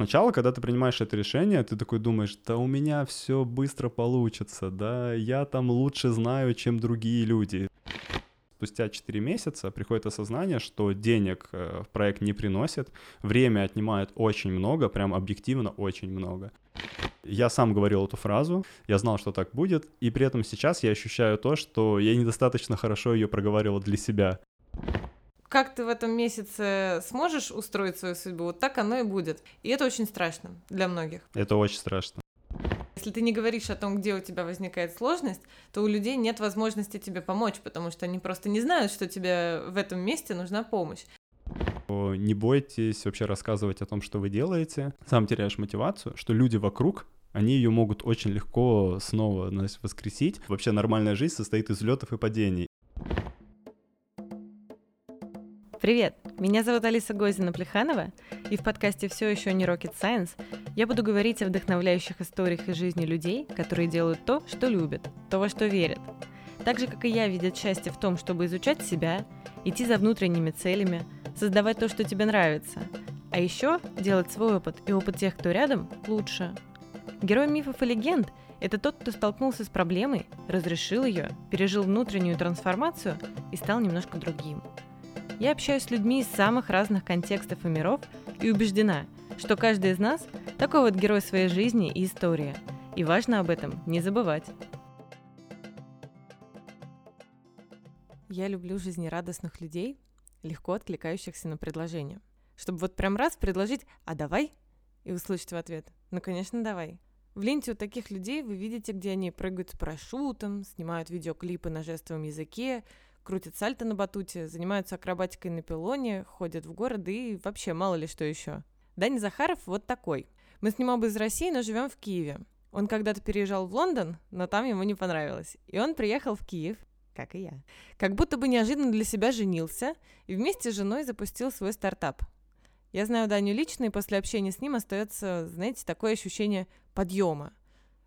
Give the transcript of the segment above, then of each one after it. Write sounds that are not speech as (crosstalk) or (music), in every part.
сначала, когда ты принимаешь это решение, ты такой думаешь, да у меня все быстро получится, да, я там лучше знаю, чем другие люди. Спустя 4 месяца приходит осознание, что денег э, в проект не приносит, время отнимает очень много, прям объективно очень много. Я сам говорил эту фразу, я знал, что так будет, и при этом сейчас я ощущаю то, что я недостаточно хорошо ее проговаривал для себя как ты в этом месяце сможешь устроить свою судьбу, вот так оно и будет. И это очень страшно для многих. Это очень страшно. Если ты не говоришь о том, где у тебя возникает сложность, то у людей нет возможности тебе помочь, потому что они просто не знают, что тебе в этом месте нужна помощь. Не бойтесь вообще рассказывать о том, что вы делаете. Сам теряешь мотивацию, что люди вокруг они ее могут очень легко снова воскресить. Вообще нормальная жизнь состоит из взлетов и падений. Привет! Меня зовут Алиса Гозина-Плеханова, и в подкасте «Все еще не Rocket Science» я буду говорить о вдохновляющих историях из жизни людей, которые делают то, что любят, то, во что верят. Так же, как и я, видят счастье в том, чтобы изучать себя, идти за внутренними целями, создавать то, что тебе нравится, а еще делать свой опыт и опыт тех, кто рядом, лучше. Герой мифов и легенд – это тот, кто столкнулся с проблемой, разрешил ее, пережил внутреннюю трансформацию и стал немножко другим – я общаюсь с людьми из самых разных контекстов и миров и убеждена, что каждый из нас такой вот герой своей жизни и истории. И важно об этом не забывать. Я люблю жизнерадостных людей, легко откликающихся на предложение. Чтобы вот прям раз предложить «а давай?» и услышать в ответ «ну, конечно, давай». В ленте у таких людей вы видите, где они прыгают с парашютом, снимают видеоклипы на жестовом языке, крутят сальто на батуте, занимаются акробатикой на пилоне, ходят в город и вообще мало ли что еще. Дани Захаров вот такой. Мы с ним оба из России, но живем в Киеве. Он когда-то переезжал в Лондон, но там ему не понравилось. И он приехал в Киев, как и я. Как будто бы неожиданно для себя женился и вместе с женой запустил свой стартап. Я знаю Даню лично, и после общения с ним остается, знаете, такое ощущение подъема.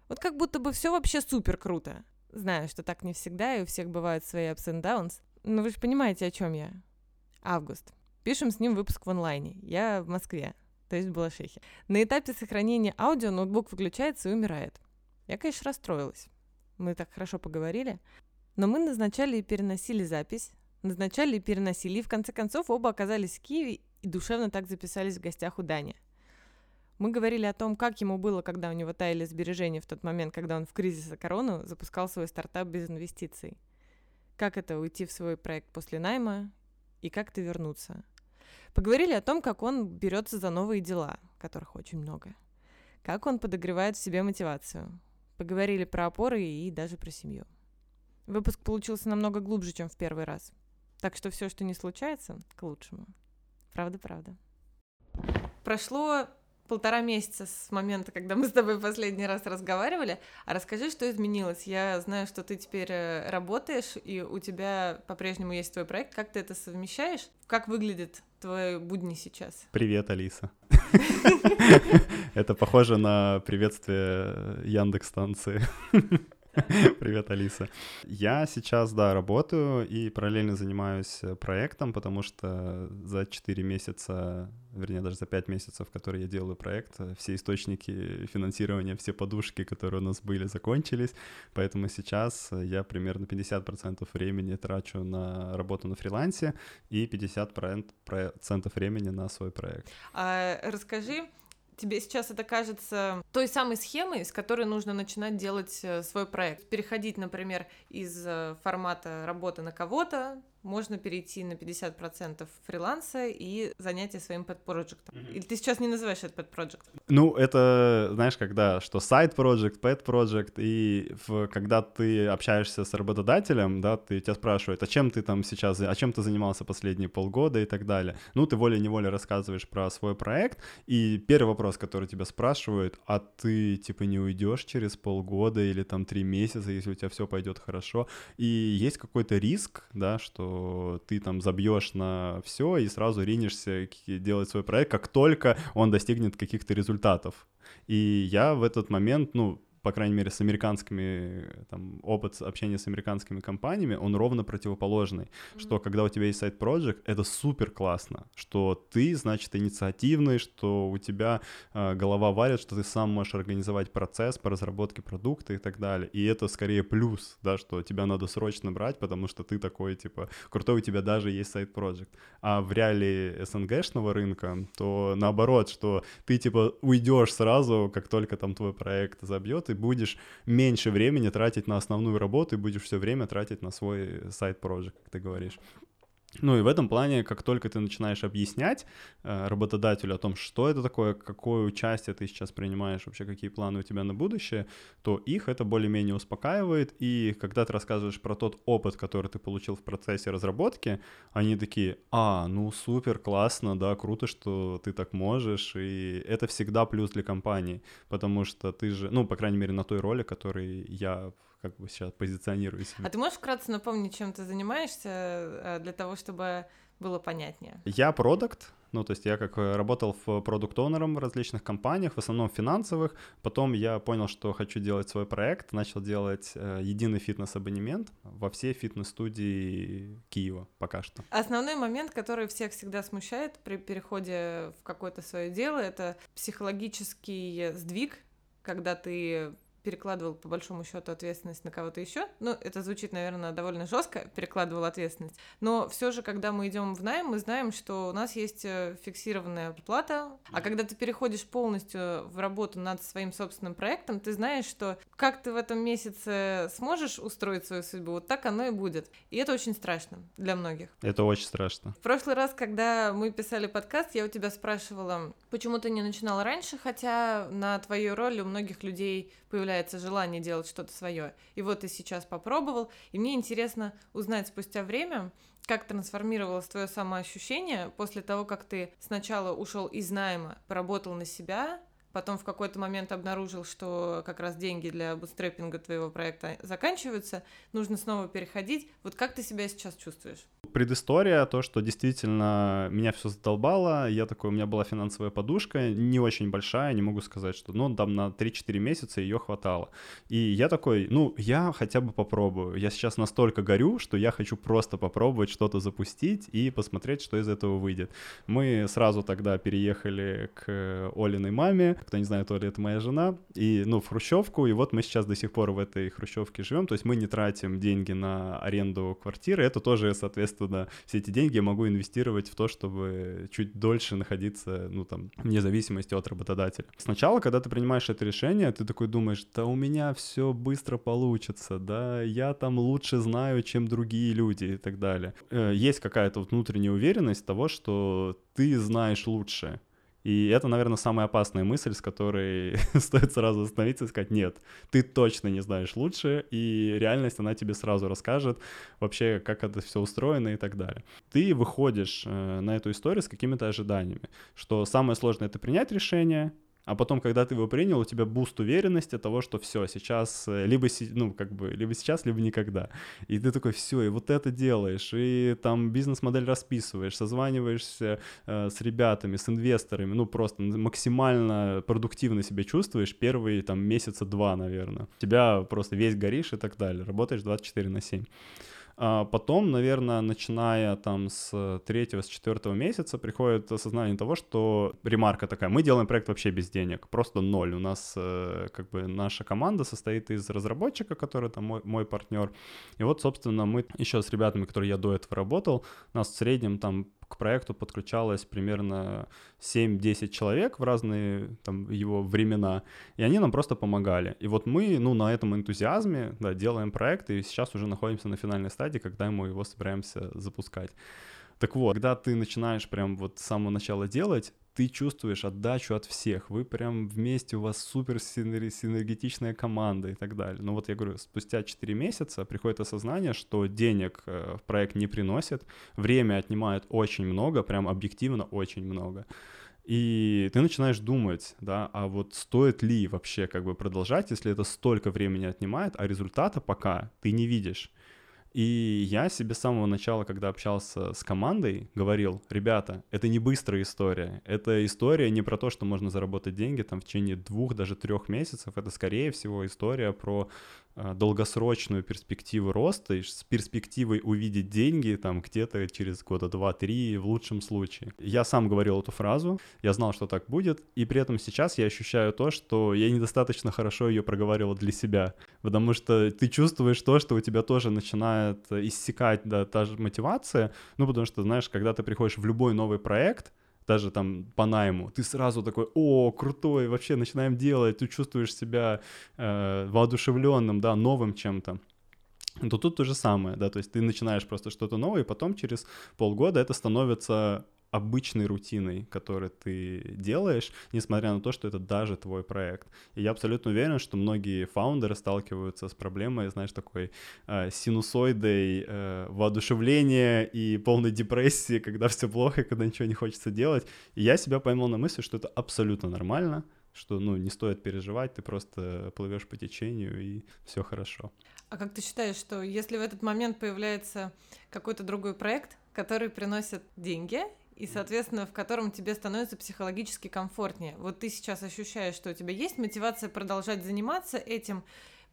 Вот как будто бы все вообще супер круто. Знаю, что так не всегда, и у всех бывают свои ups and downs, но вы же понимаете, о чем я. Август. Пишем с ним выпуск в онлайне. Я в Москве, то есть в Балашихе. На этапе сохранения аудио ноутбук выключается и умирает. Я, конечно, расстроилась. Мы так хорошо поговорили. Но мы назначали и переносили запись, назначали и переносили, и в конце концов оба оказались в Киеве и душевно так записались в гостях у Дани. Мы говорили о том, как ему было, когда у него таяли сбережения в тот момент, когда он в кризис корону запускал свой стартап без инвестиций. Как это уйти в свой проект после найма и как это вернуться. Поговорили о том, как он берется за новые дела, которых очень много. Как он подогревает в себе мотивацию. Поговорили про опоры и даже про семью. Выпуск получился намного глубже, чем в первый раз. Так что все, что не случается, к лучшему. Правда-правда. Прошло полтора месяца с момента, когда мы с тобой последний раз разговаривали. А расскажи, что изменилось. Я знаю, что ты теперь э, работаешь, и у тебя по-прежнему есть твой проект. Как ты это совмещаешь? Как выглядит твои будни сейчас? Привет, Алиса. (laughs) Это похоже на приветствие Яндекс станции. (laughs) (laughs) Привет, Алиса. Я сейчас, да, работаю и параллельно занимаюсь э, проектом, потому что за 4 месяца, вернее, даже за 5 месяцев, которые я делаю проект, э, все источники финансирования, все подушки, которые у нас были, закончились. Поэтому сейчас я примерно 50% времени трачу на работу на фрилансе и 50% времени на свой проект. А, расскажи, тебе сейчас это кажется той самой схемой, с которой нужно начинать делать э, свой проект. Переходить, например, из э, формата работы на кого-то, можно перейти на 50% фриланса и занятия своим пэт-проектом. Mm-hmm. Или ты сейчас не называешь это пэт-проект? Ну, это, знаешь, когда, что сайт-проект, пэт-проект, и в, когда ты общаешься с работодателем, да, ты тебя спрашивают, а чем ты там сейчас, а чем ты занимался последние полгода и так далее. Ну, ты волей-неволей рассказываешь про свой проект, и первый вопрос, который тебя спрашивают, а ты, типа, не уйдешь через полгода или там три месяца, если у тебя все пойдет хорошо, и есть какой-то риск, да, что ты там забьешь на все и сразу ринешься делать свой проект, как только он достигнет каких-то результатов. И я в этот момент, ну, по крайней мере, с американскими, там, опыт общения с американскими компаниями, он ровно противоположный, mm-hmm. что когда у тебя есть сайт project, это супер классно, что ты, значит, инициативный, что у тебя э, голова варит, что ты сам можешь организовать процесс по разработке продукта и так далее, и это скорее плюс, да, что тебя надо срочно брать, потому что ты такой, типа, крутой, у тебя даже есть сайт project, а в реалии СНГшного рынка, то наоборот, что ты, типа, уйдешь сразу, как только там твой проект забьет, ты будешь меньше времени тратить на основную работу и будешь все время тратить на свой сайт-проект, как ты говоришь. Ну и в этом плане, как только ты начинаешь объяснять э, работодателю о том, что это такое, какое участие ты сейчас принимаешь, вообще какие планы у тебя на будущее, то их это более-менее успокаивает. И когда ты рассказываешь про тот опыт, который ты получил в процессе разработки, они такие, а, ну супер, классно, да, круто, что ты так можешь. И это всегда плюс для компании, потому что ты же, ну, по крайней мере, на той роли, которой я как бы сейчас позиционирую себя. А ты можешь вкратце напомнить, чем ты занимаешься, э, для того, чтобы было понятнее? Я продукт, ну, то есть я как э, работал в продукт оунером в различных компаниях, в основном финансовых. Потом я понял, что хочу делать свой проект, начал делать э, единый фитнес-абонемент во все фитнес-студии Киева пока что. Основной момент, который всех всегда смущает при переходе в какое-то свое дело, это психологический сдвиг, когда ты перекладывал по большому счету ответственность на кого-то еще. Ну, это звучит, наверное, довольно жестко, перекладывал ответственность. Но все же, когда мы идем в найм, мы знаем, что у нас есть э, фиксированная плата. А когда ты переходишь полностью в работу над своим собственным проектом, ты знаешь, что как ты в этом месяце сможешь устроить свою судьбу, вот так оно и будет. И это очень страшно для многих. Это очень страшно. В прошлый раз, когда мы писали подкаст, я у тебя спрашивала, почему ты не начинала раньше, хотя на твою роль у многих людей появляется желание делать что-то свое. И вот ты сейчас попробовал, и мне интересно узнать спустя время, как трансформировалось твое самоощущение после того, как ты сначала ушел из найма, поработал на себя, потом в какой-то момент обнаружил, что как раз деньги для бутстрепинга твоего проекта заканчиваются, нужно снова переходить. Вот как ты себя сейчас чувствуешь? Предыстория, то, что действительно меня все задолбало, я такой, у меня была финансовая подушка, не очень большая, не могу сказать, что, ну, там на 3-4 месяца ее хватало. И я такой, ну, я хотя бы попробую. Я сейчас настолько горю, что я хочу просто попробовать что-то запустить и посмотреть, что из этого выйдет. Мы сразу тогда переехали к Олиной маме, кто не знает, Оля — это моя жена, и, ну, в Хрущевку, и вот мы сейчас до сих пор в этой Хрущевке живем, то есть мы не тратим деньги на аренду квартиры, это тоже, соответственно, соответственно, все эти деньги я могу инвестировать в то, чтобы чуть дольше находиться, ну, там, вне зависимости от работодателя. Сначала, когда ты принимаешь это решение, ты такой думаешь, да у меня все быстро получится, да, я там лучше знаю, чем другие люди и так далее. Э, есть какая-то внутренняя уверенность того, что ты знаешь лучше, и это, наверное, самая опасная мысль, с которой (laughs) стоит сразу остановиться и сказать, нет, ты точно не знаешь лучше, и реальность, она тебе сразу расскажет вообще, как это все устроено и так далее. Ты выходишь э, на эту историю с какими-то ожиданиями, что самое сложное — это принять решение, а потом, когда ты его принял, у тебя boost уверенности того, что все, сейчас, э, либо, ну, как бы, либо сейчас, либо никогда. И ты такой, все, и вот это делаешь, и там бизнес-модель расписываешь, созваниваешься э, с ребятами, с инвесторами, ну, просто максимально продуктивно себя чувствуешь первые, там, месяца два, наверное. Тебя просто весь горишь и так далее, работаешь 24 на 7. А потом, наверное, начиная там с третьего, с четвертого месяца приходит осознание того, что ремарка такая, мы делаем проект вообще без денег, просто ноль. У нас э, как бы наша команда состоит из разработчика, который там мой, мой партнер. И вот, собственно, мы еще с ребятами, которые я до этого работал, нас в среднем там к проекту подключалось примерно 7-10 человек в разные там его времена, и они нам просто помогали. И вот мы, ну, на этом энтузиазме, да, делаем проект, и сейчас уже находимся на финальной стадии, когда мы его собираемся запускать. Так вот, когда ты начинаешь прям вот с самого начала делать, ты чувствуешь отдачу от всех, вы прям вместе, у вас супер синергетичная команда и так далее. Но вот я говорю, спустя 4 месяца приходит осознание, что денег э, в проект не приносит, время отнимает очень много, прям объективно очень много. И ты начинаешь думать, да, а вот стоит ли вообще как бы продолжать, если это столько времени отнимает, а результата пока ты не видишь. И я себе с самого начала, когда общался с командой, говорил, ребята, это не быстрая история. Это история не про то, что можно заработать деньги там в течение двух, даже трех месяцев. Это, скорее всего, история про долгосрочную перспективу роста и с перспективой увидеть деньги там где-то через года два-три в лучшем случае. Я сам говорил эту фразу, я знал, что так будет, и при этом сейчас я ощущаю то, что я недостаточно хорошо ее проговаривал для себя, потому что ты чувствуешь то, что у тебя тоже начинает иссякать да, та же мотивация, ну потому что, знаешь, когда ты приходишь в любой новый проект, даже там по найму, ты сразу такой, о, крутой, вообще начинаем делать, ты чувствуешь себя э, воодушевленным, да, новым чем-то то тут то же самое, да, то есть ты начинаешь просто что-то новое, и потом через полгода это становится обычной рутиной, которую ты делаешь, несмотря на то, что это даже твой проект. И я абсолютно уверен, что многие фаундеры сталкиваются с проблемой, знаешь, такой э, синусоидой э, воодушевления и полной депрессии, когда все плохо, когда ничего не хочется делать. И я себя поймал на мысли, что это абсолютно нормально, что, ну, не стоит переживать, ты просто плывешь по течению, и все хорошо. А как ты считаешь, что если в этот момент появляется какой-то другой проект, который приносит деньги, и, соответственно, в котором тебе становится психологически комфортнее. Вот ты сейчас ощущаешь, что у тебя есть мотивация продолжать заниматься этим,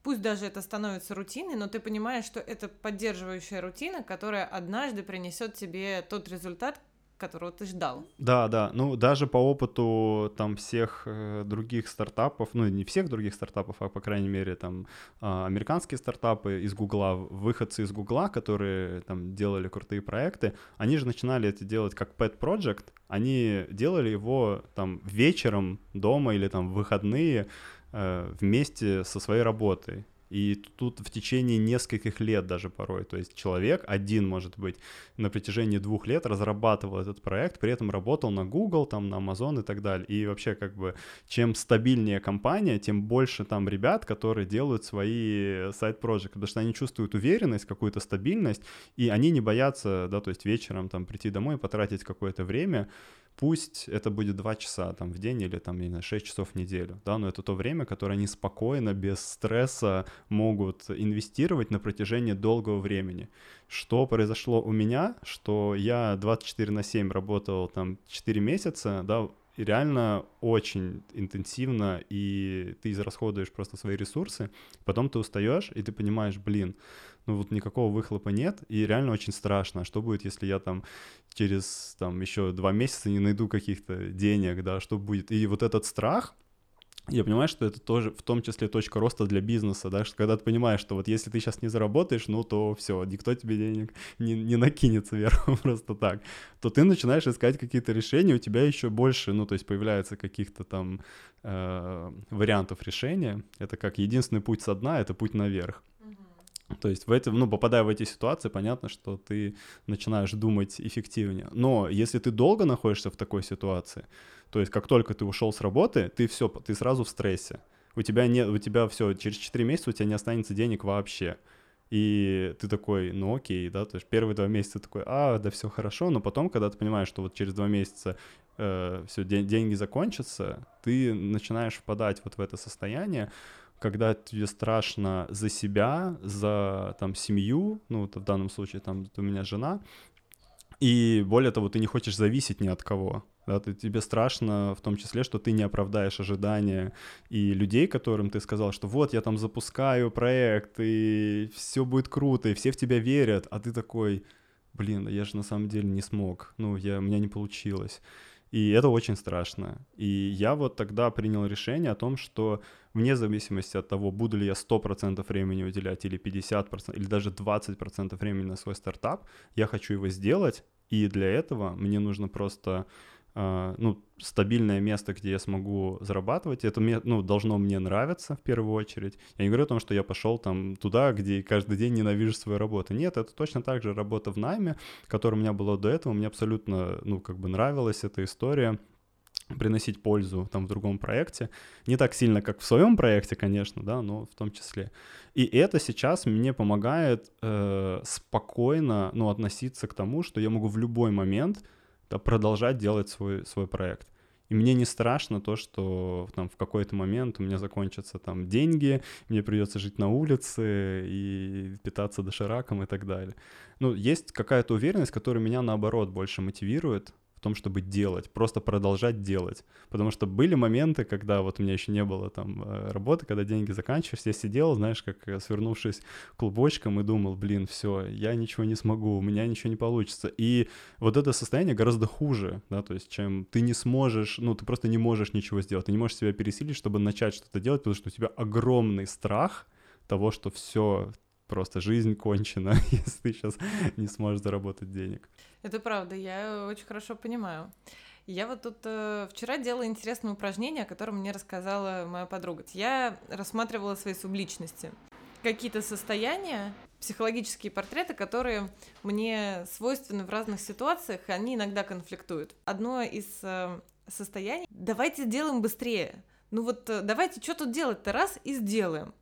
пусть даже это становится рутиной, но ты понимаешь, что это поддерживающая рутина, которая однажды принесет тебе тот результат, которого ты ждал. Да, да. Ну, даже по опыту там всех э, других стартапов, ну, не всех других стартапов, а, по крайней мере, там э, американские стартапы из Гугла, выходцы из Гугла, которые там делали крутые проекты, они же начинали это делать как pet project, они делали его там вечером дома или там в выходные э, вместе со своей работой. И тут в течение нескольких лет даже порой. То есть человек один, может быть, на протяжении двух лет разрабатывал этот проект, при этом работал на Google, там, на Amazon и так далее. И вообще, как бы, чем стабильнее компания, тем больше там ребят, которые делают свои сайт-проекты, потому что они чувствуют уверенность, какую-то стабильность, и они не боятся, да, то есть вечером там прийти домой, потратить какое-то время, пусть это будет 2 часа там в день или там, не знаю, 6 часов в неделю, да, но это то время, которое они спокойно, без стресса могут инвестировать на протяжении долгого времени. Что произошло у меня, что я 24 на 7 работал там 4 месяца, да, и реально очень интенсивно, и ты израсходуешь просто свои ресурсы, потом ты устаешь, и ты понимаешь, блин, ну вот никакого выхлопа нет, и реально очень страшно. Что будет, если я там через там еще два месяца не найду каких-то денег, да, что будет? И вот этот страх, я понимаю, что это тоже в том числе точка роста для бизнеса, да, что когда ты понимаешь, что вот если ты сейчас не заработаешь, ну то все, никто тебе денег не, не накинет сверху (laughs) просто так, то ты начинаешь искать какие-то решения, у тебя еще больше, ну то есть появляется каких-то там э, вариантов решения. Это как единственный путь со дна, это путь наверх. То есть в эти, ну, попадая в эти ситуации, понятно, что ты начинаешь думать эффективнее. Но если ты долго находишься в такой ситуации, то есть как только ты ушел с работы, ты все, ты сразу в стрессе. У тебя нет, у тебя все, через 4 месяца у тебя не останется денег вообще. И ты такой, ну окей, да, то есть первые два месяца такой, а, да все хорошо, но потом, когда ты понимаешь, что вот через два месяца э, все, день, деньги закончатся, ты начинаешь впадать вот в это состояние, когда тебе страшно за себя, за там семью, ну вот в данном случае там у меня жена, и более того, ты не хочешь зависеть ни от кого. Да, ты, тебе страшно в том числе, что ты не оправдаешь ожидания и людей, которым ты сказал, что вот я там запускаю проект, и все будет круто, и все в тебя верят, а ты такой, блин, я же на самом деле не смог, ну, я, у меня не получилось. И это очень страшно. И я вот тогда принял решение о том, что вне зависимости от того, буду ли я 100% времени уделять или 50%, или даже 20% времени на свой стартап, я хочу его сделать, и для этого мне нужно просто Uh, ну, стабильное место, где я смогу зарабатывать. Это ну, должно мне нравиться в первую очередь. Я не говорю о том, что я пошел там туда, где каждый день ненавижу свою работу. Нет, это точно так же работа в найме, которая у меня была до этого. Мне абсолютно, ну, как бы нравилась эта история приносить пользу там в другом проекте. Не так сильно, как в своем проекте, конечно, да, но в том числе. И это сейчас мне помогает э, спокойно, ну, относиться к тому, что я могу в любой момент да, продолжать делать свой, свой проект. И мне не страшно то, что там в какой-то момент у меня закончатся там деньги, мне придется жить на улице и питаться дошираком и так далее. Ну, есть какая-то уверенность, которая меня наоборот больше мотивирует, в том, чтобы делать, просто продолжать делать. Потому что были моменты, когда вот у меня еще не было там э, работы, когда деньги заканчивались, я сидел, знаешь, как э, свернувшись клубочком и думал, блин, все, я ничего не смогу, у меня ничего не получится. И вот это состояние гораздо хуже, да, то есть чем ты не сможешь, ну, ты просто не можешь ничего сделать, ты не можешь себя пересилить, чтобы начать что-то делать, потому что у тебя огромный страх того, что все, просто жизнь кончена, (laughs) если ты сейчас не сможешь заработать денег. Это правда, я очень хорошо понимаю. Я вот тут э, вчера делала интересное упражнение, о котором мне рассказала моя подруга. Я рассматривала свои субличности. Какие-то состояния, психологические портреты, которые мне свойственны в разных ситуациях, и они иногда конфликтуют. Одно из э, состояний — давайте сделаем быстрее. Ну вот э, давайте что тут делать-то раз и сделаем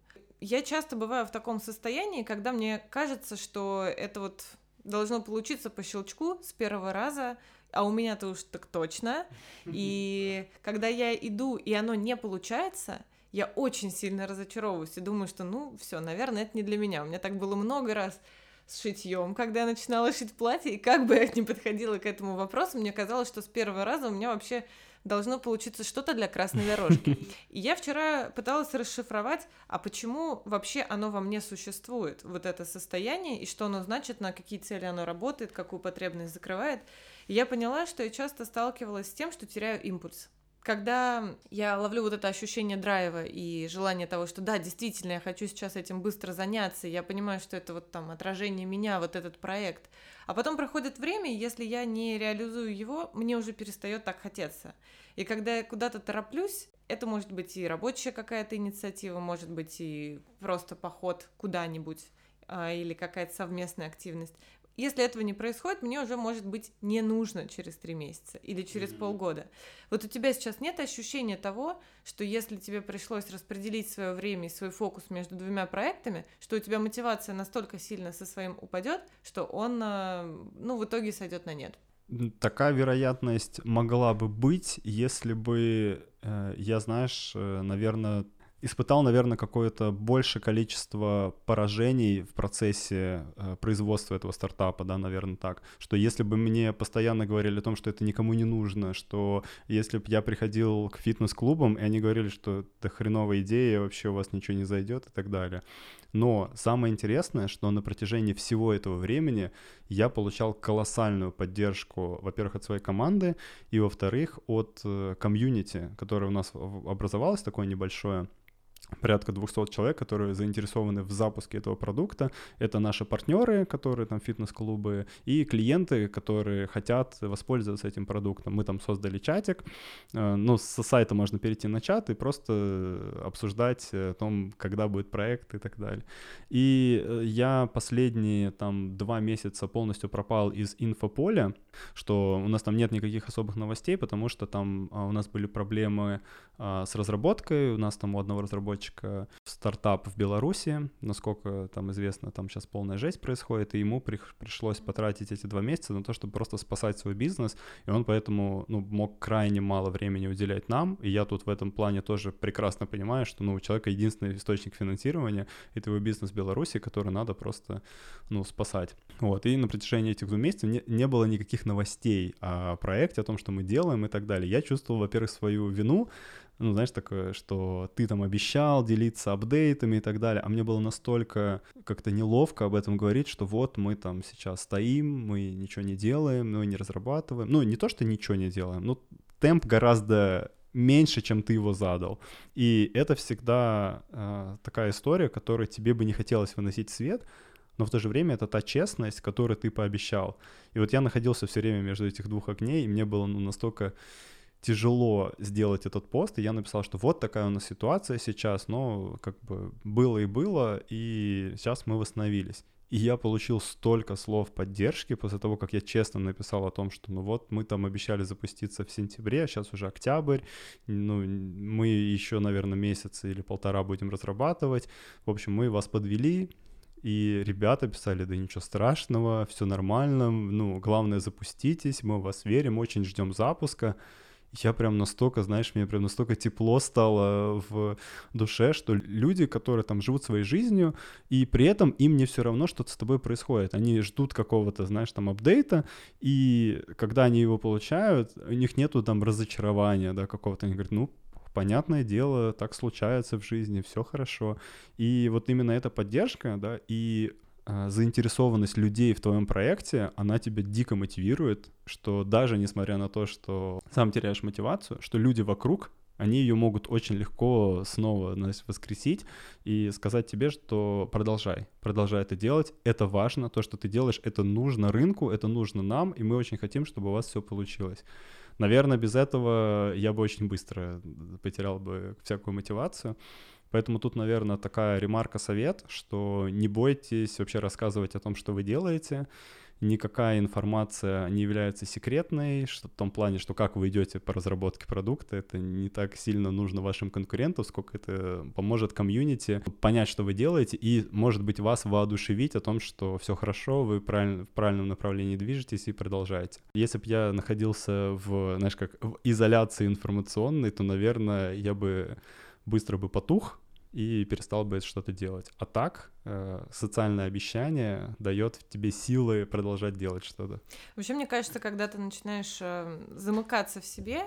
я часто бываю в таком состоянии, когда мне кажется, что это вот должно получиться по щелчку с первого раза, а у меня-то уж так точно. (laughs) И когда я иду, и оно не получается, я очень сильно разочаровываюсь и думаю, что ну все, наверное, это не для меня. У меня так было много раз с шитьем, когда я начинала шить платье, и как бы я (laughs) ни подходила к этому вопросу, мне казалось, что с первого раза у меня вообще должно получиться что-то для красной дорожки. (laughs) И я вчера пыталась расшифровать, а почему вообще оно во мне существует, вот это состояние, и что оно значит, на какие цели оно работает, какую потребность закрывает. И я поняла, что я часто сталкивалась с тем, что теряю импульс когда я ловлю вот это ощущение драйва и желание того, что да, действительно, я хочу сейчас этим быстро заняться, я понимаю, что это вот там отражение меня, вот этот проект, а потом проходит время, и если я не реализую его, мне уже перестает так хотеться. И когда я куда-то тороплюсь, это может быть и рабочая какая-то инициатива, может быть и просто поход куда-нибудь а, или какая-то совместная активность. Если этого не происходит, мне уже может быть не нужно через три месяца или через mm-hmm. полгода. Вот у тебя сейчас нет ощущения того, что если тебе пришлось распределить свое время и свой фокус между двумя проектами, что у тебя мотивация настолько сильно со своим упадет, что он, а, ну, в итоге сойдет на нет. Такая вероятность могла бы быть, если бы э, я, знаешь, э, наверное, испытал, наверное, какое-то большее количество поражений в процессе э, производства этого стартапа, да, наверное, так, что если бы мне постоянно говорили о том, что это никому не нужно, что если бы я приходил к фитнес-клубам, и они говорили, что это хреновая идея, вообще у вас ничего не зайдет и так далее. Но самое интересное, что на протяжении всего этого времени я получал колоссальную поддержку, во-первых, от своей команды, и, во-вторых, от э, комьюнити, которое у нас образовалось такое небольшое, порядка 200 человек, которые заинтересованы в запуске этого продукта. Это наши партнеры, которые там фитнес-клубы, и клиенты, которые хотят воспользоваться этим продуктом. Мы там создали чатик, э, ну, с сайта можно перейти на чат и просто обсуждать о том, когда будет проект и так далее. И э, я последние там два месяца полностью пропал из инфополя, что у нас там нет никаких особых новостей, потому что там а, у нас были проблемы а, с разработкой, у нас там у одного разработчика стартап в Беларуси, насколько там известно, там сейчас полная жесть происходит, и ему при, пришлось потратить эти два месяца на то, чтобы просто спасать свой бизнес, и он поэтому ну, мог крайне мало времени уделять нам, и я тут в этом плане тоже прекрасно понимаю, что ну, у человека единственный источник финансирования — это его бизнес в Беларуси, который надо просто ну, спасать. Вот, и на протяжении этих двух месяцев не, не было никаких новостей о проекте, о том, что мы делаем и так далее. Я чувствовал, во-первых, свою вину, ну, знаешь, такое, что ты там обещал делиться апдейтами и так далее, а мне было настолько как-то неловко об этом говорить, что вот мы там сейчас стоим, мы ничего не делаем, мы не разрабатываем. Ну, не то, что ничего не делаем, но темп гораздо меньше, чем ты его задал. И это всегда э, такая история, которую тебе бы не хотелось выносить свет, но в то же время это та честность, которую ты пообещал. И вот я находился все время между этих двух огней, и мне было ну, настолько тяжело сделать этот пост, и я написал, что вот такая у нас ситуация сейчас, но как бы было и было, и сейчас мы восстановились. И я получил столько слов поддержки после того, как я честно написал о том, что ну вот мы там обещали запуститься в сентябре, а сейчас уже октябрь, ну мы еще, наверное, месяц или полтора будем разрабатывать. В общем, мы вас подвели, и ребята писали, да ничего страшного, все нормально, ну главное запуститесь, мы в вас верим, очень ждем запуска. Я прям настолько, знаешь, мне прям настолько тепло стало в душе, что люди, которые там живут своей жизнью, и при этом им не все равно, что с тобой происходит. Они ждут какого-то, знаешь, там апдейта, и когда они его получают, у них нету там разочарования, да, какого-то. Они говорят, ну, понятное дело, так случается в жизни, все хорошо. И вот именно эта поддержка, да, и заинтересованность людей в твоем проекте, она тебя дико мотивирует, что даже несмотря на то, что сам теряешь мотивацию, что люди вокруг, они ее могут очень легко снова значит, воскресить и сказать тебе, что продолжай, продолжай это делать, это важно, то, что ты делаешь, это нужно рынку, это нужно нам, и мы очень хотим, чтобы у вас все получилось. Наверное, без этого я бы очень быстро потерял бы всякую мотивацию. Поэтому тут, наверное, такая ремарка-совет, что не бойтесь вообще рассказывать о том, что вы делаете. Никакая информация не является секретной, что в том плане, что как вы идете по разработке продукта, это не так сильно нужно вашим конкурентам, сколько это поможет комьюнити понять, что вы делаете, и, может быть, вас воодушевить о том, что все хорошо, вы правильно, в правильном направлении движетесь и продолжаете. Если бы я находился в, знаешь, как в изоляции информационной, то, наверное, я бы быстро бы потух и перестал бы что-то делать. А так э, социальное обещание дает тебе силы продолжать делать что-то. Вообще, мне кажется, когда ты начинаешь э, замыкаться в себе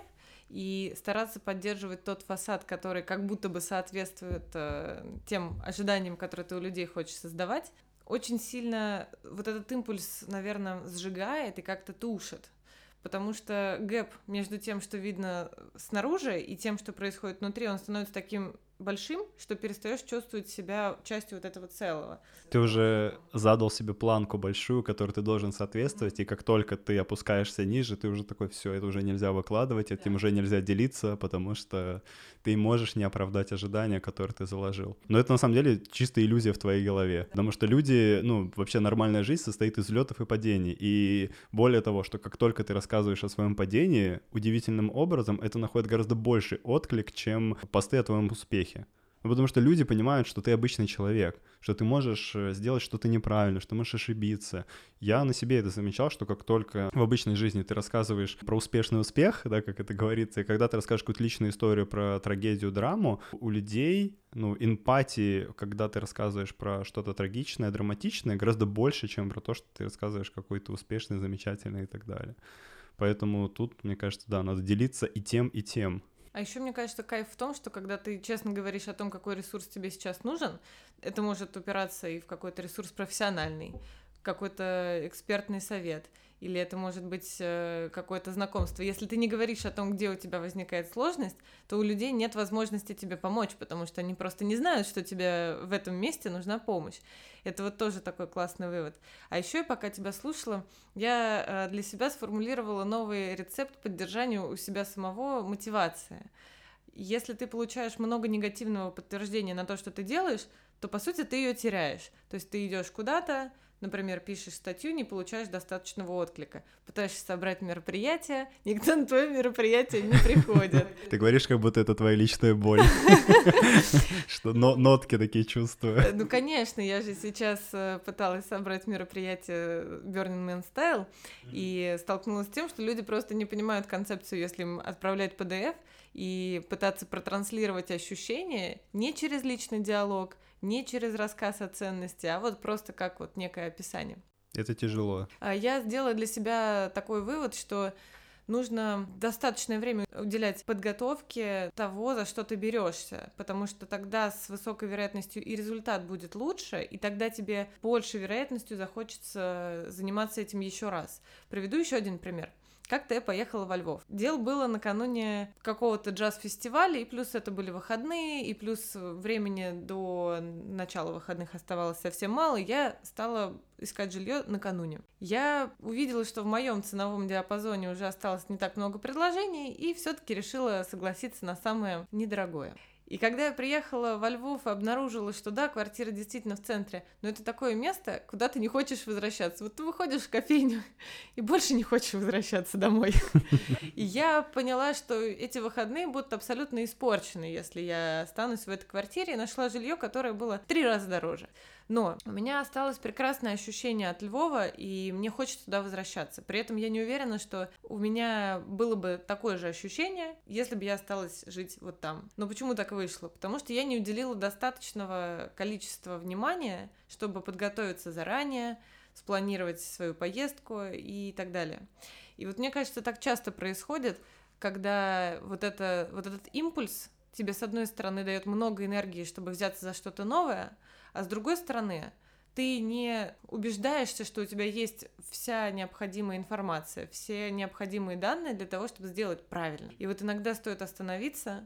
и стараться поддерживать тот фасад, который как будто бы соответствует э, тем ожиданиям, которые ты у людей хочешь создавать, очень сильно вот этот импульс, наверное, сжигает и как-то тушит потому что гэп между тем, что видно снаружи, и тем, что происходит внутри, он становится таким большим, что перестаешь чувствовать себя частью вот этого целого. Ты уже задал себе планку большую, которой ты должен соответствовать, и как только ты опускаешься ниже, ты уже такой, все, это уже нельзя выкладывать, этим да. уже нельзя делиться, потому что ты можешь не оправдать ожидания, которые ты заложил. Но это на самом деле чистая иллюзия в твоей голове, потому что люди, ну, вообще нормальная жизнь состоит из взлетов и падений, и более того, что как только ты рассказываешь о своем падении, удивительным образом это находит гораздо больший отклик, чем посты о твоем успехе успехе. Ну, потому что люди понимают, что ты обычный человек, что ты можешь э, сделать что-то неправильно, что можешь ошибиться. Я на себе это замечал, что как только в обычной жизни ты рассказываешь про успешный успех, да, как это говорится, и когда ты расскажешь какую-то личную историю про трагедию, драму, у людей, ну, эмпатии, когда ты рассказываешь про что-то трагичное, драматичное, гораздо больше, чем про то, что ты рассказываешь какой-то успешный, замечательный и так далее. Поэтому тут, мне кажется, да, надо делиться и тем, и тем. А еще мне кажется, кайф в том, что когда ты честно говоришь о том, какой ресурс тебе сейчас нужен, это может упираться и в какой-то ресурс профессиональный, какой-то экспертный совет, или это может быть э, какое-то знакомство. Если ты не говоришь о том, где у тебя возникает сложность, то у людей нет возможности тебе помочь, потому что они просто не знают, что тебе в этом месте нужна помощь. Это вот тоже такой классный вывод. А еще я пока тебя слушала, я э, для себя сформулировала новый рецепт поддержания у себя самого мотивации. Если ты получаешь много негативного подтверждения на то, что ты делаешь, то по сути ты ее теряешь. То есть ты идешь куда-то, например, пишешь статью, не получаешь достаточного отклика. Пытаешься собрать мероприятие, никто на твое мероприятие не приходит. (laughs) Ты говоришь, как будто это твоя личная боль. (laughs) Что нотки такие чувствую. Э, ну, конечно, я же сейчас э, пыталась собрать мероприятие Burning Man Style и столкнулась с тем, что люди просто не понимают концепцию, если им отправлять PDF и пытаться протранслировать ощущения не через личный диалог, не через рассказ о ценности, а вот просто как вот некое описание. Это тяжело. А я сделала для себя такой вывод, что нужно достаточное время уделять подготовке того, за что ты берешься, потому что тогда с высокой вероятностью и результат будет лучше, и тогда тебе больше вероятностью захочется заниматься этим еще раз. Приведу еще один пример. Как-то я поехала во Львов. Дело было накануне какого-то джаз-фестиваля, и плюс это были выходные, и плюс времени до начала выходных оставалось совсем мало, я стала искать жилье накануне. Я увидела, что в моем ценовом диапазоне уже осталось не так много предложений, и все-таки решила согласиться на самое недорогое. И когда я приехала во Львов и обнаружила, что да, квартира действительно в центре, но это такое место, куда ты не хочешь возвращаться. Вот ты выходишь в кофейню (laughs) и больше не хочешь возвращаться домой. (laughs) И я поняла, что эти выходные будут абсолютно испорчены, если я останусь в этой квартире и нашла жилье, которое было три раза дороже. Но у меня осталось прекрасное ощущение от Львова, и мне хочется туда возвращаться. При этом я не уверена, что у меня было бы такое же ощущение, если бы я осталась жить вот там. Но почему так вышло? Потому что я не уделила достаточного количества внимания, чтобы подготовиться заранее, спланировать свою поездку и так далее. И вот мне кажется, так часто происходит, когда вот, это, вот этот импульс тебе, с одной стороны, дает много энергии, чтобы взяться за что-то новое, а с другой стороны, ты не убеждаешься, что у тебя есть вся необходимая информация, все необходимые данные для того, чтобы сделать правильно. И вот иногда стоит остановиться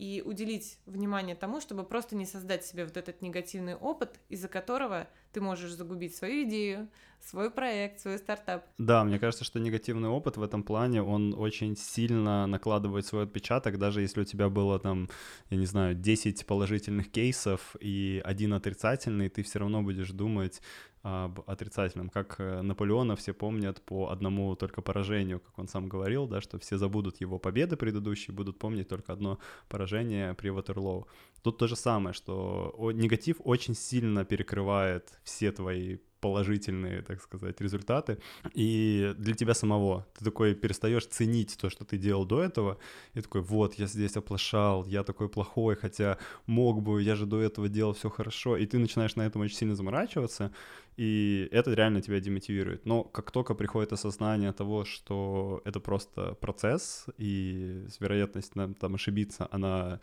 и уделить внимание тому, чтобы просто не создать себе вот этот негативный опыт, из-за которого ты можешь загубить свою идею, свой проект, свой стартап. Да, мне кажется, что негативный опыт в этом плане, он очень сильно накладывает свой отпечаток, даже если у тебя было там, я не знаю, 10 положительных кейсов и один отрицательный, ты все равно будешь думать, об отрицательном. Как э, Наполеона все помнят по одному только поражению, как он сам говорил, да, что все забудут его победы предыдущие, будут помнить только одно поражение при Ватерлоу. Тут то же самое, что негатив очень сильно перекрывает все твои положительные, так сказать, результаты. И для тебя самого ты такой перестаешь ценить то, что ты делал до этого, и такой, вот, я здесь оплошал, я такой плохой, хотя мог бы, я же до этого делал все хорошо, и ты начинаешь на этом очень сильно заморачиваться, и это реально тебя демотивирует. Но как только приходит осознание того, что это просто процесс, и вероятность там ошибиться, она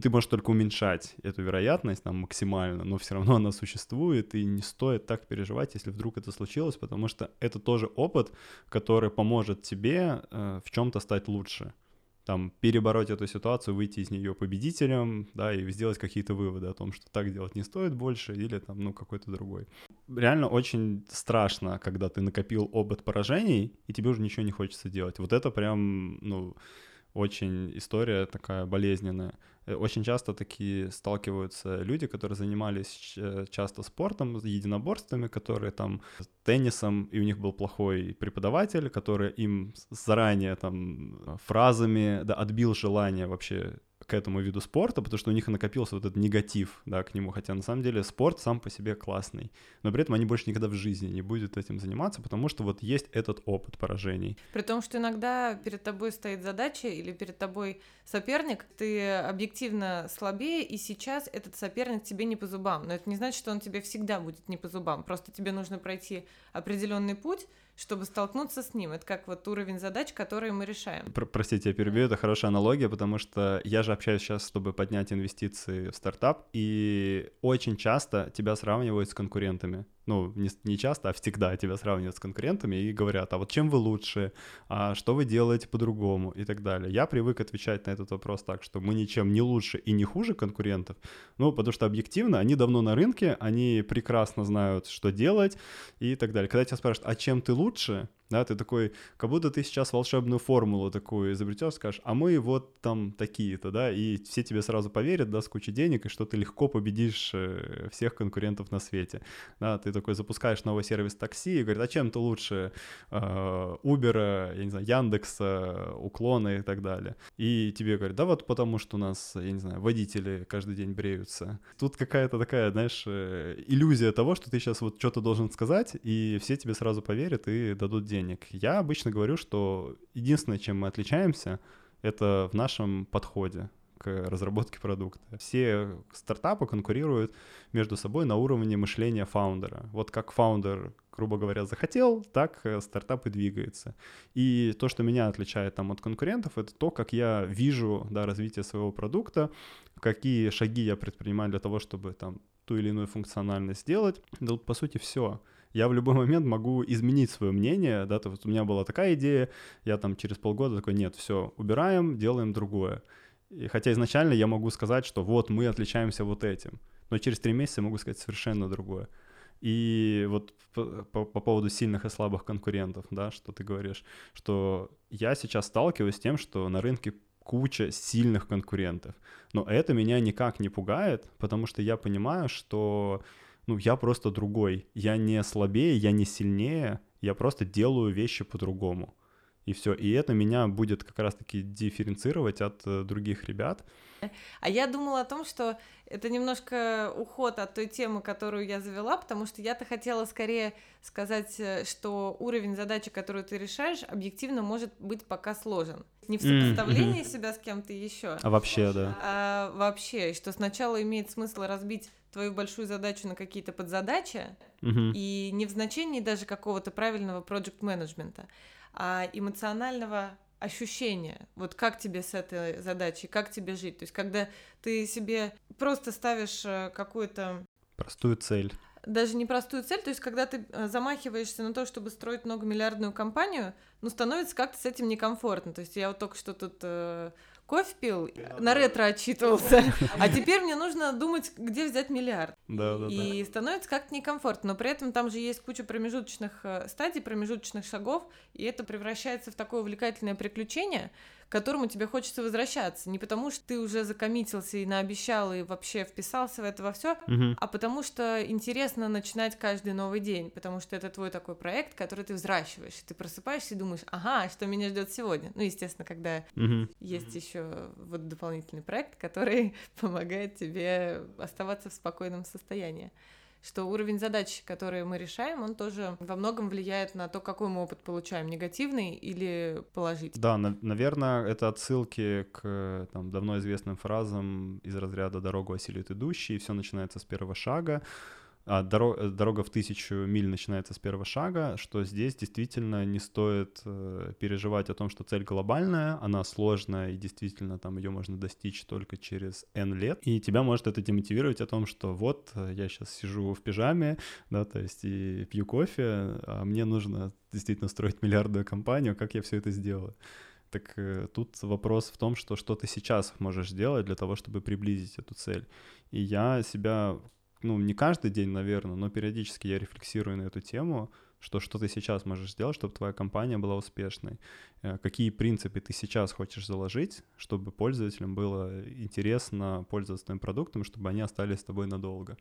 ты можешь только уменьшать эту вероятность там максимально, но все равно она существует, и не стоит так переживать, если вдруг это случилось, потому что это тоже опыт, который поможет тебе э, в чем-то стать лучше там перебороть эту ситуацию, выйти из нее победителем, да, и сделать какие-то выводы о том, что так делать не стоит больше, или там, ну, какой-то другой. Реально очень страшно, когда ты накопил опыт поражений, и тебе уже ничего не хочется делать. Вот это прям, ну, очень история такая болезненная. Э, очень часто такие сталкиваются люди, которые занимались э, часто спортом, единоборствами, которые там теннисом, и у них был плохой преподаватель, который им заранее там фразами да, отбил желание вообще к этому виду спорта, потому что у них накопился вот этот негатив, да, к нему, хотя на самом деле спорт сам по себе классный, но при этом они больше никогда в жизни не будут этим заниматься, потому что вот есть этот опыт поражений. При том, что иногда перед тобой стоит задача или перед тобой соперник, ты объективно слабее, и сейчас этот соперник тебе не по зубам, но это не значит, что он тебе всегда будет не по зубам, просто тебе нужно пройти определенный путь, чтобы столкнуться с ним. Это как вот уровень задач, которые мы решаем. Про простите, я перебью, это хорошая аналогия, потому что я же общаюсь сейчас, чтобы поднять инвестиции в стартап, и очень часто тебя сравнивают с конкурентами ну, не, не часто, а всегда тебя сравнивают с конкурентами и говорят, а вот чем вы лучше, а что вы делаете по-другому и так далее. Я привык отвечать на этот вопрос так, что мы ничем не лучше и не хуже конкурентов, ну, потому что объективно они давно на рынке, они прекрасно знают, что делать и так далее. Когда тебя спрашивают, а чем ты лучше, да, ты такой, как будто ты сейчас волшебную формулу такую изобретешь, скажешь, а мы вот там такие-то, да, и все тебе сразу поверят, да, с кучей денег, и что ты легко победишь э, всех конкурентов на свете, да, ты такой запускаешь новый сервис такси и говорит, а чем ты лучше э, Uber, я не знаю, Яндекса, Уклона и так далее, и тебе говорят, да вот потому что у нас, я не знаю, водители каждый день бреются. Тут какая-то такая, знаешь, э, иллюзия того, что ты сейчас вот что-то должен сказать, и все тебе сразу поверят и дадут денег денег. Я обычно говорю, что единственное, чем мы отличаемся, это в нашем подходе к разработке продукта. Все стартапы конкурируют между собой на уровне мышления фаундера. Вот как фаундер, грубо говоря, захотел, так э, стартап и двигается. И то, что меня отличает там от конкурентов, это то, как я вижу да, развитие своего продукта, какие шаги я предпринимаю для того, чтобы там ту или иную функциональность сделать. Да, по сути, все я в любой момент могу изменить свое мнение, да, то есть у меня была такая идея, я там через полгода такой, нет, все, убираем, делаем другое. И хотя изначально я могу сказать, что вот мы отличаемся вот этим, но через три месяца я могу сказать совершенно другое. И вот по, по, по поводу сильных и слабых конкурентов, да, что ты говоришь, что я сейчас сталкиваюсь с тем, что на рынке куча сильных конкурентов. Но это меня никак не пугает, потому что я понимаю, что ну, я просто другой. Я не слабее, я не сильнее, я просто делаю вещи по-другому. И все. И это меня будет как раз-таки дифференцировать от э, других ребят. А я думала о том, что это немножко уход от той темы, которую я завела, потому что я-то хотела скорее сказать, э, что уровень задачи, которую ты решаешь, объективно может быть пока сложен. Не в сопоставлении mm-hmm. себя с кем-то еще. А вообще, да. А вообще, что сначала имеет смысл разбить твою большую задачу на какие-то подзадачи, mm-hmm. и не в значении даже какого-то правильного проект менеджмента а эмоционального ощущения, вот как тебе с этой задачей, как тебе жить. То есть, когда ты себе просто ставишь э, какую-то... Простую цель. Даже не простую цель, то есть, когда ты э, замахиваешься на то, чтобы строить многомиллиардную компанию, ну, становится как-то с этим некомфортно. То есть, я вот только что тут э, кофе пил, на ретро отчитывался, а теперь мне нужно думать, где взять миллиард. Да, да, и да. становится как-то некомфортно, но при этом там же есть куча промежуточных э, стадий, промежуточных шагов, и это превращается в такое увлекательное приключение, которому тебе хочется возвращаться. Не потому, что ты уже закоммитился и наобещал, и вообще вписался в это во все, угу. а потому что интересно начинать каждый новый день, потому что это твой такой проект, который ты взращиваешь. Ты просыпаешься и думаешь, ага, что меня ждет сегодня. Ну, естественно, когда угу. есть еще вот дополнительный проект, (laughs) который помогает тебе оставаться в спокойном состоянии что уровень задач, которые мы решаем, он тоже во многом влияет на то, какой мы опыт получаем, негативный или положительный. Да, на- наверное, это отсылки к там, давно известным фразам из разряда «дорогу осилит идущий», все начинается с первого шага дорога, дорога в тысячу миль начинается с первого шага, что здесь действительно не стоит э, переживать о том, что цель глобальная, она сложная, и действительно там ее можно достичь только через N лет. И тебя может это демотивировать о том, что вот э, я сейчас сижу в пижаме, да, то есть и пью кофе, а мне нужно действительно строить миллиардную компанию, как я все это сделаю? Так э, тут вопрос в том, что что ты сейчас можешь сделать для того, чтобы приблизить эту цель. И я себя ну, не каждый день, наверное, но периодически я рефлексирую на эту тему, что что ты сейчас можешь сделать, чтобы твоя компания была успешной, э, какие принципы ты сейчас хочешь заложить, чтобы пользователям было интересно пользоваться твоим продуктом, чтобы они остались с тобой надолго.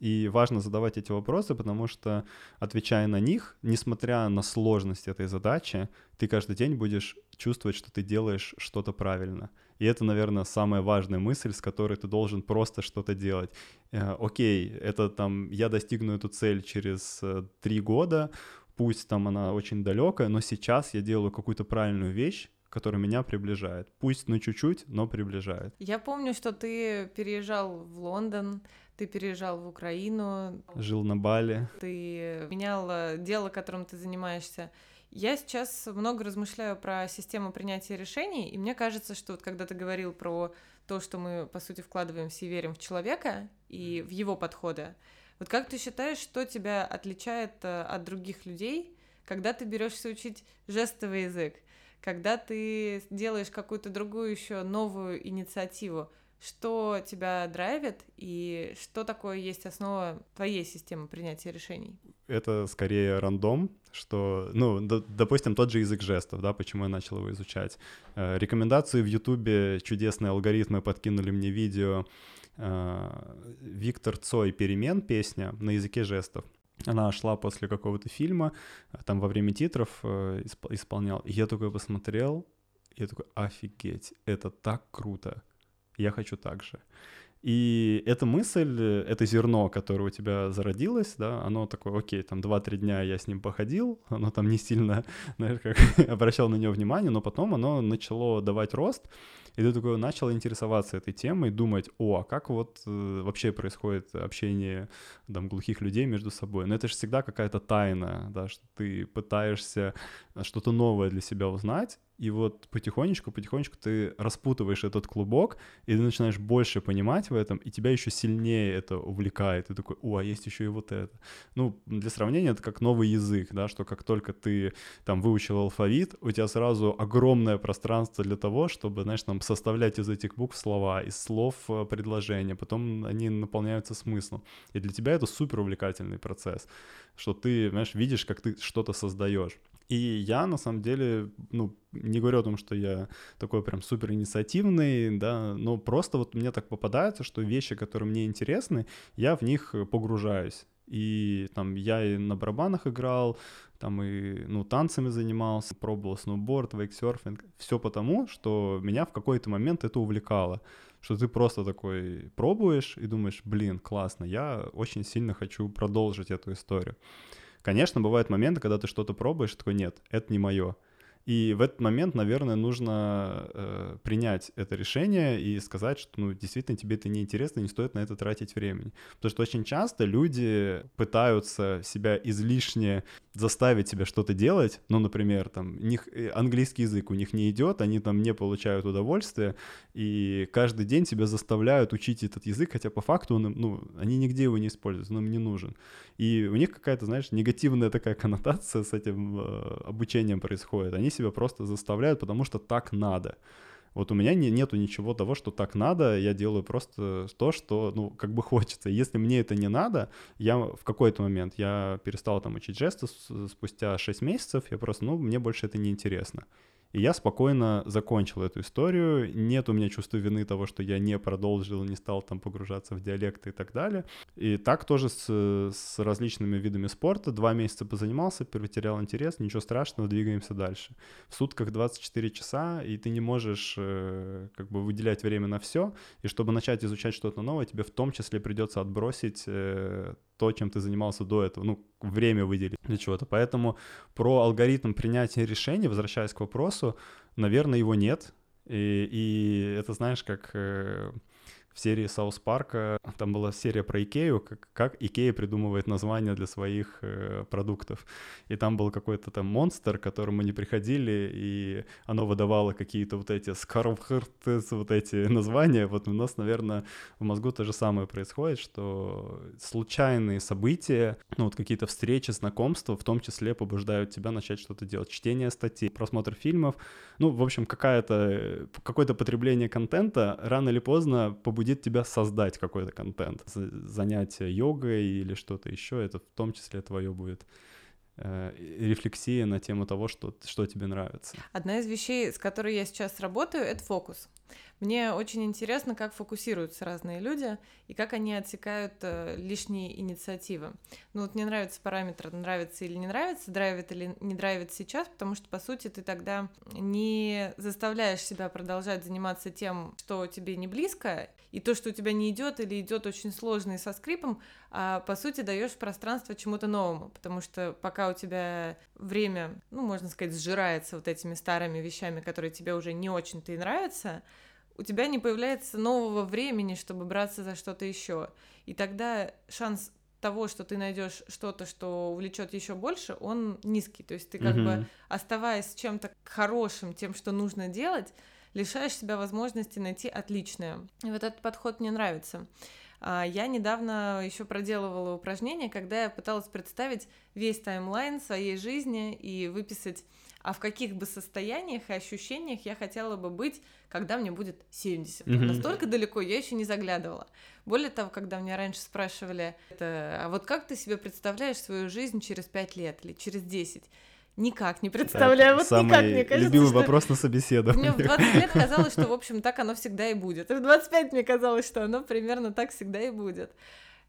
И важно задавать эти вопросы, потому что, отвечая на них, несмотря на сложность этой задачи, ты каждый день будешь чувствовать, что ты делаешь что-то правильно — и это, наверное, самая важная мысль, с которой ты должен просто что-то делать. Э, окей, это там, я достигну эту цель через э, три года, пусть там она очень далекая, но сейчас я делаю какую-то правильную вещь, которая меня приближает. Пусть, ну, чуть-чуть, но приближает. Я помню, что ты переезжал в Лондон, ты переезжал в Украину. Жил на Бали. Ты менял дело, которым ты занимаешься. Я сейчас много размышляю про систему принятия решений, и мне кажется, что вот когда ты говорил про то, что мы, по сути, вкладываемся и верим в человека и в его подходы, вот как ты считаешь, что тебя отличает э, от других людей, когда ты берешься учить жестовый язык, когда ты делаешь какую-то другую еще новую инициативу? Что тебя драйвит и что такое есть основа твоей системы принятия решений? Это скорее рандом, что, ну, допустим, тот же язык жестов, да, почему я начал его изучать. Э, рекомендации в Ютубе, чудесные алгоритмы подкинули мне видео э, Виктор Цой «Перемен» песня на языке жестов. Она шла после какого-то фильма, э, там во время титров исп- исполнял. И я такой посмотрел, я такой, офигеть, это так круто, я хочу так же. И эта мысль, это зерно, которое у тебя зародилось, да, оно такое, окей, там 2-3 дня я с ним походил, (laughs) оно там не сильно, знаешь, как (laughs) обращал на него внимание, но потом оно начало давать рост, и ты такой начал интересоваться этой темой, думать, о, а как вот э, вообще происходит общение там глухих людей между собой. Но это же всегда какая-то тайна, да, что ты пытаешься что-то новое для себя узнать, и вот потихонечку, потихонечку ты распутываешь этот клубок, и ты начинаешь больше понимать в этом, и тебя еще сильнее это увлекает. Ты такой, о, а есть еще и вот это. Ну, для сравнения, это как новый язык, да, что как только ты там выучил алфавит, у тебя сразу огромное пространство для того, чтобы, знаешь, там составлять из этих букв слова, из слов э, предложения, потом они наполняются смыслом. И для тебя это супер увлекательный процесс, что ты, знаешь, видишь, как ты что-то создаешь. И я, на самом деле, ну, не говорю о том, что я такой прям супер инициативный, да, но просто вот мне так попадается, что вещи, которые мне интересны, я в них погружаюсь. И там я и на барабанах играл, там и, ну, танцами занимался, пробовал сноуборд, вейксерфинг. Все потому, что меня в какой-то момент это увлекало. Что ты просто такой пробуешь и думаешь, блин, классно, я очень сильно хочу продолжить эту историю. Конечно, бывают моменты, когда ты что-то пробуешь, такой, нет, это не мое. И в этот момент, наверное, нужно э, принять это решение и сказать, что ну, действительно тебе это неинтересно, не стоит на это тратить времени. Потому что очень часто люди пытаются себя излишне заставить себя что-то делать, ну, например, там, них, э, английский язык у них не идет, они там не получают удовольствия, и каждый день тебя заставляют учить этот язык, хотя по факту он, ну, они нигде его не используют, он им не нужен. И у них какая-то, знаешь, негативная такая (laughs) коннотация с этим э, обучением происходит. Они себя просто заставляют, потому что так надо. Вот у меня не, нету ничего того, что так надо, я делаю просто то, что, ну, как бы (laughs) хочется. Если мне это не надо, я в какой-то момент, я перестал там учить жесты спустя 6 месяцев, я просто, ну, мне больше это не интересно. И я спокойно закончил эту историю. Нет у меня чувства вины того, что я не продолжил, не стал там погружаться в диалекты и так далее. И так тоже с, с различными видами спорта. Два месяца позанимался, потерял интерес, ничего страшного, двигаемся дальше. В сутках 24 часа, и ты не можешь э, как бы выделять время на все. И чтобы начать изучать что-то новое, тебе в том числе придется отбросить э, то, чем ты занимался до этого, ну, время выделить для чего-то. Поэтому про алгоритм принятия решений, возвращаясь к вопросу, наверное, его нет. И, и это, знаешь, как э, в серии South Park а, там была серия про Икею, как, как Икея придумывает названия для своих э, продуктов. И там был какой-то там монстр, к которому они приходили, и оно выдавало какие-то вот эти скарвхыртес, вот эти (laughs) названия. Вот у нас, наверное, в мозгу то же самое происходит, что случайные события, ну вот какие-то встречи, знакомства, в том числе побуждают тебя начать что-то делать. Чтение статей, просмотр фильмов, ну, в общем, какая-то, какое-то потребление контента рано или поздно побудит побудит тебя создать какой-то контент. Занятие йогой или что-то еще, это в том числе твое будет э, рефлексия на тему того, что, что тебе нравится. Одна из вещей, с которой я сейчас работаю, это фокус. Мне очень интересно, как фокусируются разные люди и как они отсекают э, лишние инициативы. Ну вот мне нравится параметр нравится или не нравится, драйвит или не драйвит сейчас, потому что, по сути, ты тогда не заставляешь себя продолжать заниматься тем, что тебе не близко, и то, что у тебя не идет или идет очень сложно и со скрипом, а по сути даешь пространство чему-то новому, потому что пока у тебя время, ну, можно сказать, сжирается вот этими старыми вещами, которые тебе уже не очень-то и нравятся, у тебя не появляется нового времени, чтобы браться за что-то еще. И тогда шанс того, что ты найдешь что-то, что увлечет еще больше, он низкий. То есть ты как mm-hmm. бы оставаясь чем-то хорошим, тем, что нужно делать, лишаешь себя возможности найти отличное. И вот этот подход мне нравится. А, я недавно еще проделывала упражнение, когда я пыталась представить весь таймлайн своей жизни и выписать а в каких бы состояниях и ощущениях я хотела бы быть, когда мне будет 70. Mm-hmm. Настолько далеко я еще не заглядывала. Более того, когда меня раньше спрашивали, это, а вот как ты себе представляешь свою жизнь через 5 лет или через 10? Никак не представляю, вот самый никак, мне кажется, любимый что... вопрос на собеседовании. Мне в 20 лет казалось, что, в общем, так оно всегда и будет. И в 25 мне казалось, что оно примерно так всегда и будет.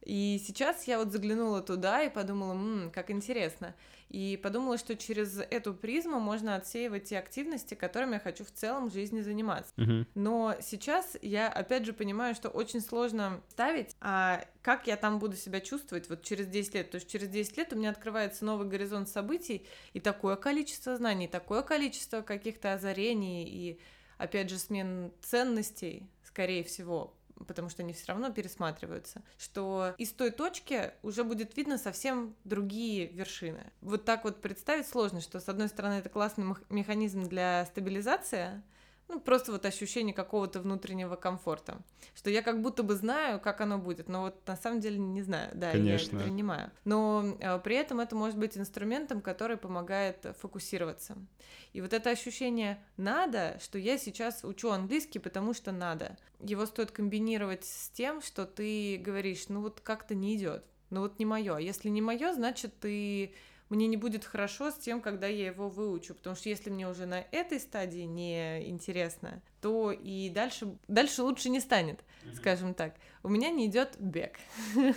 И сейчас я вот заглянула туда и подумала, м-м, как интересно. И подумала, что через эту призму можно отсеивать те активности, которыми я хочу в целом в жизни заниматься. Uh-huh. Но сейчас я опять же понимаю, что очень сложно ставить, а как я там буду себя чувствовать вот через 10 лет. То есть через 10 лет у меня открывается новый горизонт событий и такое количество знаний, такое количество каких-то озарений и опять же смен ценностей, скорее всего, потому что они все равно пересматриваются, что из той точки уже будет видно совсем другие вершины. Вот так вот представить сложно, что с одной стороны это классный механизм для стабилизации, ну, просто вот ощущение какого-то внутреннего комфорта. Что я как будто бы знаю, как оно будет, но вот на самом деле не знаю, да, Конечно. я это принимаю. Но э, при этом это может быть инструментом, который помогает фокусироваться. И вот это ощущение «надо», что я сейчас учу английский, потому что надо, его стоит комбинировать с тем, что ты говоришь, ну вот как-то не идет, ну вот не мое. Если не мое, значит ты мне не будет хорошо с тем, когда я его выучу, потому что если мне уже на этой стадии не интересно, то и дальше, дальше лучше не станет, скажем так. У меня не идет бег. (laughs)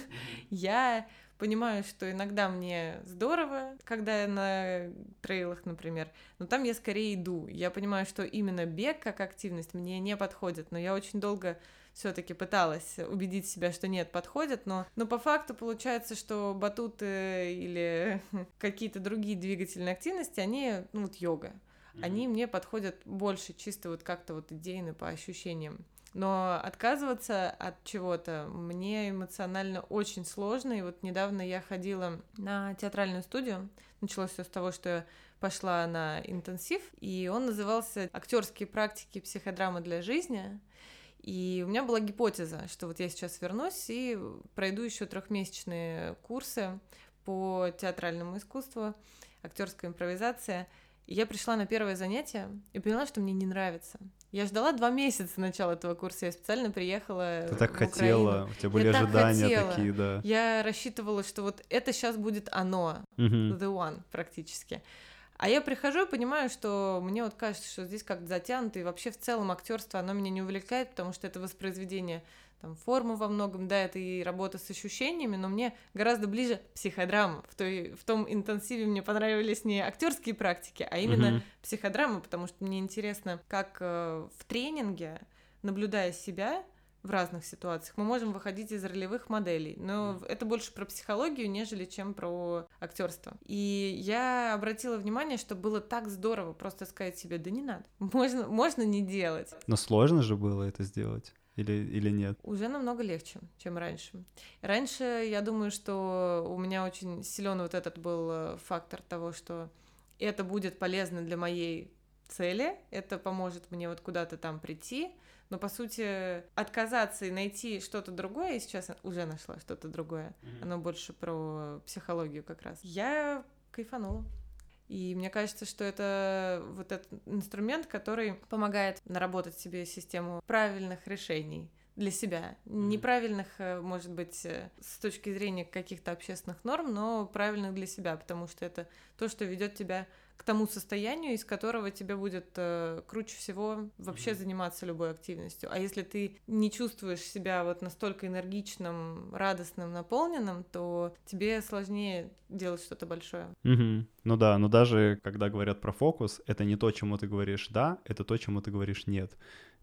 Я понимаю, что иногда мне здорово, когда я на трейлах, например, но там я скорее иду. Я понимаю, что именно бег как активность мне не подходит, но я очень долго все-таки пыталась убедить себя, что нет, подходит, но, но по факту получается, что батуты или (laughs) какие-то другие двигательные активности, они, ну вот йога, они мне подходят больше чисто вот как-то вот идейно по ощущениям. Но отказываться от чего-то мне эмоционально очень сложно. И вот недавно я ходила на театральную студию. Началось все с того, что я пошла на интенсив, и он назывался «Актерские практики психодрамы для жизни». И у меня была гипотеза, что вот я сейчас вернусь и пройду еще трехмесячные курсы по театральному искусству, актерская импровизация. И я пришла на первое занятие и поняла, что мне не нравится. Я ждала два месяца начала этого курса, я специально приехала. Ты так хотела, у тебя были я ожидания такие, да. Я рассчитывала, что вот это сейчас будет оно, uh-huh. the one практически. А я прихожу и понимаю, что мне вот кажется, что здесь как-то затянуто, и вообще в целом актерство, оно меня не увлекает, потому что это воспроизведение там, формы во многом, да, это и работа с ощущениями, но мне гораздо ближе психодрама. В, той, в том интенсиве мне понравились не актерские практики, а именно uh-huh. психодрама, потому что мне интересно, как э, в тренинге, наблюдая себя, в разных ситуациях. Мы можем выходить из ролевых моделей, но mm. это больше про психологию, нежели чем про актерство. И я обратила внимание, что было так здорово просто сказать себе, да не надо, (laughs) можно, можно не делать. Но сложно же было это сделать. Или, или нет? Уже намного легче, чем раньше. Раньше я думаю, что у меня очень силен вот этот был э, фактор того, что это будет полезно для моей цели, это поможет мне вот куда-то там прийти, но по сути отказаться и найти что-то другое, я сейчас уже нашла что-то другое, mm-hmm. оно больше про психологию как раз. Я кайфанула. И мне кажется, что это вот этот инструмент, который помогает наработать себе систему правильных решений для себя. Неправильных, э, может быть, э, с точки зрения каких-то общественных норм, но правильных для себя, потому что это то, что ведет тебя к тому состоянию, из которого тебе будет э, круче всего вообще mm-hmm. заниматься любой активностью. А если ты не чувствуешь себя вот настолько энергичным, радостным, наполненным, то тебе сложнее делать что-то большое. Mm-hmm. Ну да, но даже когда говорят про фокус, это не то, чему ты говоришь «да», это то, чему ты говоришь «нет».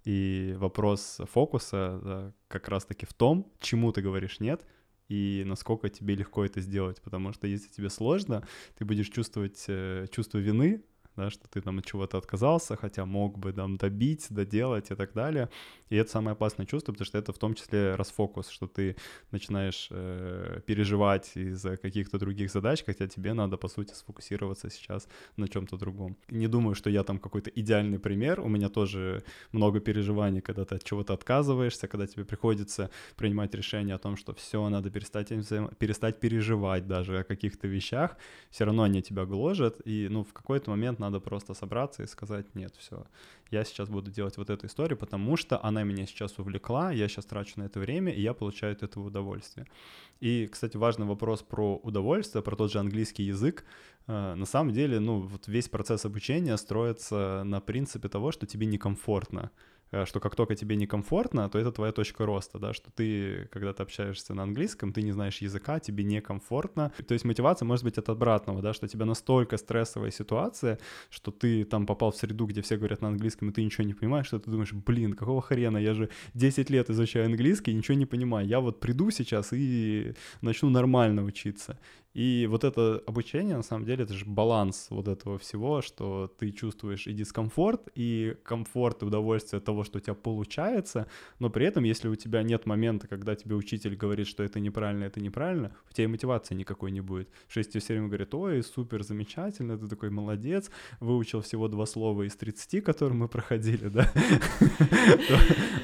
И вопрос фокуса да, как раз-таки в том, чему ты говоришь «нет», и насколько тебе легко это сделать, потому что если тебе сложно, ты будешь чувствовать э, чувство вины да, что ты там от чего-то отказался, хотя мог бы там добить, доделать и так далее. И это самое опасное чувство, потому что это в том числе расфокус, что ты начинаешь э, переживать из-за каких-то других задач, хотя тебе надо, по сути, сфокусироваться сейчас на чем-то другом. Не думаю, что я там какой-то идеальный пример, у меня тоже много переживаний, когда ты от чего-то отказываешься, когда тебе приходится принимать решение о том, что все, надо перестать, перестать переживать даже о каких-то вещах, все равно они тебя гложат, и ну в какой-то момент надо просто собраться и сказать, нет, все, я сейчас буду делать вот эту историю, потому что она меня сейчас увлекла, я сейчас трачу на это время, и я получаю от этого удовольствие. И, кстати, важный вопрос про удовольствие, про тот же английский язык. Э, на самом деле, ну, вот весь процесс обучения строится на принципе того, что тебе некомфортно. Э, что как только тебе некомфортно, то это твоя точка роста, да, что ты, когда ты общаешься на английском, ты не знаешь языка, тебе некомфортно. То есть мотивация может быть от обратного, да, что тебя настолько стрессовая ситуация, что ты там попал в среду, где все говорят на английском, и ты ничего не понимаешь, что ты думаешь, блин, какого хрена, я же 10 лет изучаю английский, ничего не понимаю, я вот приду сейчас и начну нормально учиться. И вот это обучение, на самом деле, это же баланс вот этого всего, что ты чувствуешь и дискомфорт, и комфорт, и удовольствие от того, что у тебя получается, но при этом, если у тебя нет момента, когда тебе учитель говорит, что это неправильно, это неправильно, у тебя и мотивации никакой не будет. Что если тебе все время говорят, ой, супер, замечательно, ты такой молодец, выучил всего два слова из 30, которые мы проходили, (laughs) да?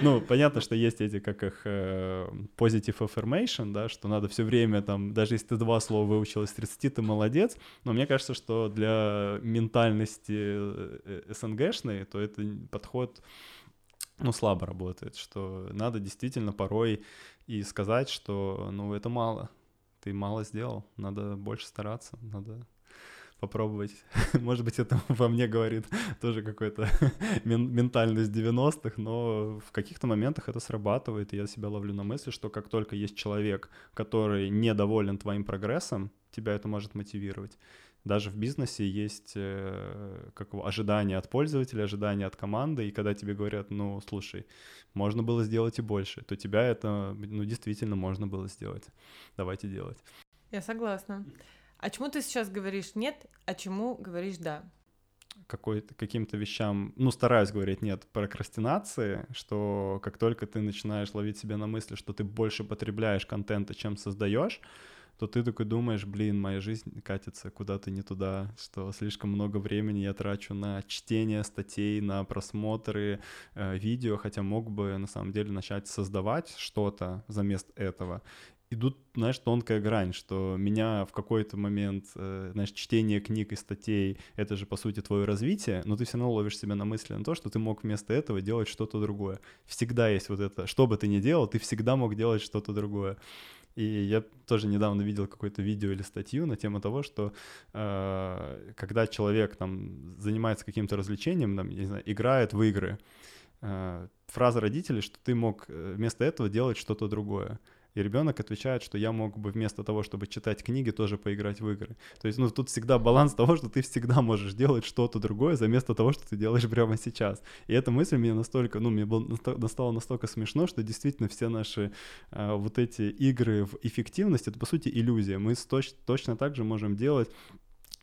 Ну, понятно, что есть эти, как их, э, positive affirmation, да, что надо все время там, даже если ты два слова выучил из 30, ты молодец. Но мне кажется, что для ментальности э, СНГшной, то это подход ну, слабо работает, что надо действительно порой и сказать, что, ну, это мало, ты мало сделал, надо больше стараться, надо попробовать. (laughs) Может быть, это во мне говорит (laughs) тоже какой-то (laughs) ментальность 90-х, но в каких-то моментах это срабатывает, и я себя ловлю на мысли, что как только есть человек, который недоволен твоим прогрессом, тебя это может мотивировать. Даже в бизнесе есть э, как ожидания от пользователя, ожидания от команды, и когда тебе говорят, ну, слушай, можно было сделать и больше, то тебя это, ну, действительно можно было сделать. Давайте делать. Я согласна. А чему ты сейчас говоришь нет, а чему говоришь да? какой-то, каким-то вещам, ну, стараюсь говорить нет прокрастинации, что как только ты начинаешь ловить себя на мысли, что ты больше потребляешь контента, чем создаешь, то ты такой думаешь, блин, моя жизнь катится куда-то не туда, что слишком много времени я трачу на чтение статей, на просмотры э, видео, хотя мог бы на самом деле начать создавать что-то за место этого. И тут, знаешь, тонкая грань, что меня в какой-то момент, э, знаешь, чтение книг и статей — это же, по сути, твое развитие, но ты все равно ловишь себя на мысли на то, что ты мог вместо этого делать что-то другое. Всегда есть вот это, что бы ты ни делал, ты всегда мог делать что-то другое. И я тоже недавно видел какое-то видео или статью на тему того, что э, когда человек там занимается каким-то развлечением, там, я не знаю, играет в игры, э, фраза родителей, что ты мог э, вместо этого делать что-то другое. И ребенок отвечает, что я мог бы вместо того, чтобы читать книги, тоже поиграть в игры. То есть, ну, тут всегда баланс того, что ты всегда можешь делать что-то другое, за место того, что ты делаешь прямо сейчас. И эта мысль мне настолько, ну, мне было, стало настолько смешно, что действительно все наши э, вот эти игры в эффективность, это, по сути, иллюзия. Мы точ, точно так же можем делать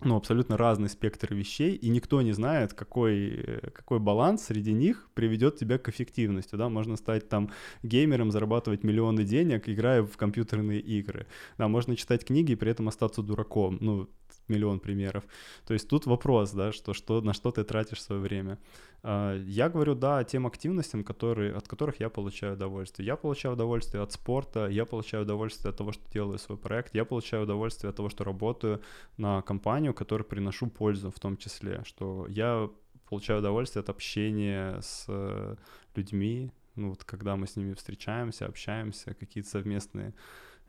ну, абсолютно разный спектр вещей, и никто не знает, какой, э, какой баланс среди них приведет тебя к эффективности, да, можно стать там геймером, зарабатывать миллионы денег, играя в компьютерные игры, да, можно читать книги и при этом остаться дураком, ну, миллион примеров. То есть тут вопрос, да, что, что, на что ты тратишь свое время. А, я говорю, да, тем активностям, которые, от которых я получаю удовольствие. Я получаю удовольствие от спорта, я получаю удовольствие от того, что делаю свой проект, я получаю удовольствие от того, что работаю на компанию, которой приношу пользу в том числе, что я получаю удовольствие от общения с э, людьми, ну вот когда мы с ними встречаемся, общаемся, какие-то совместные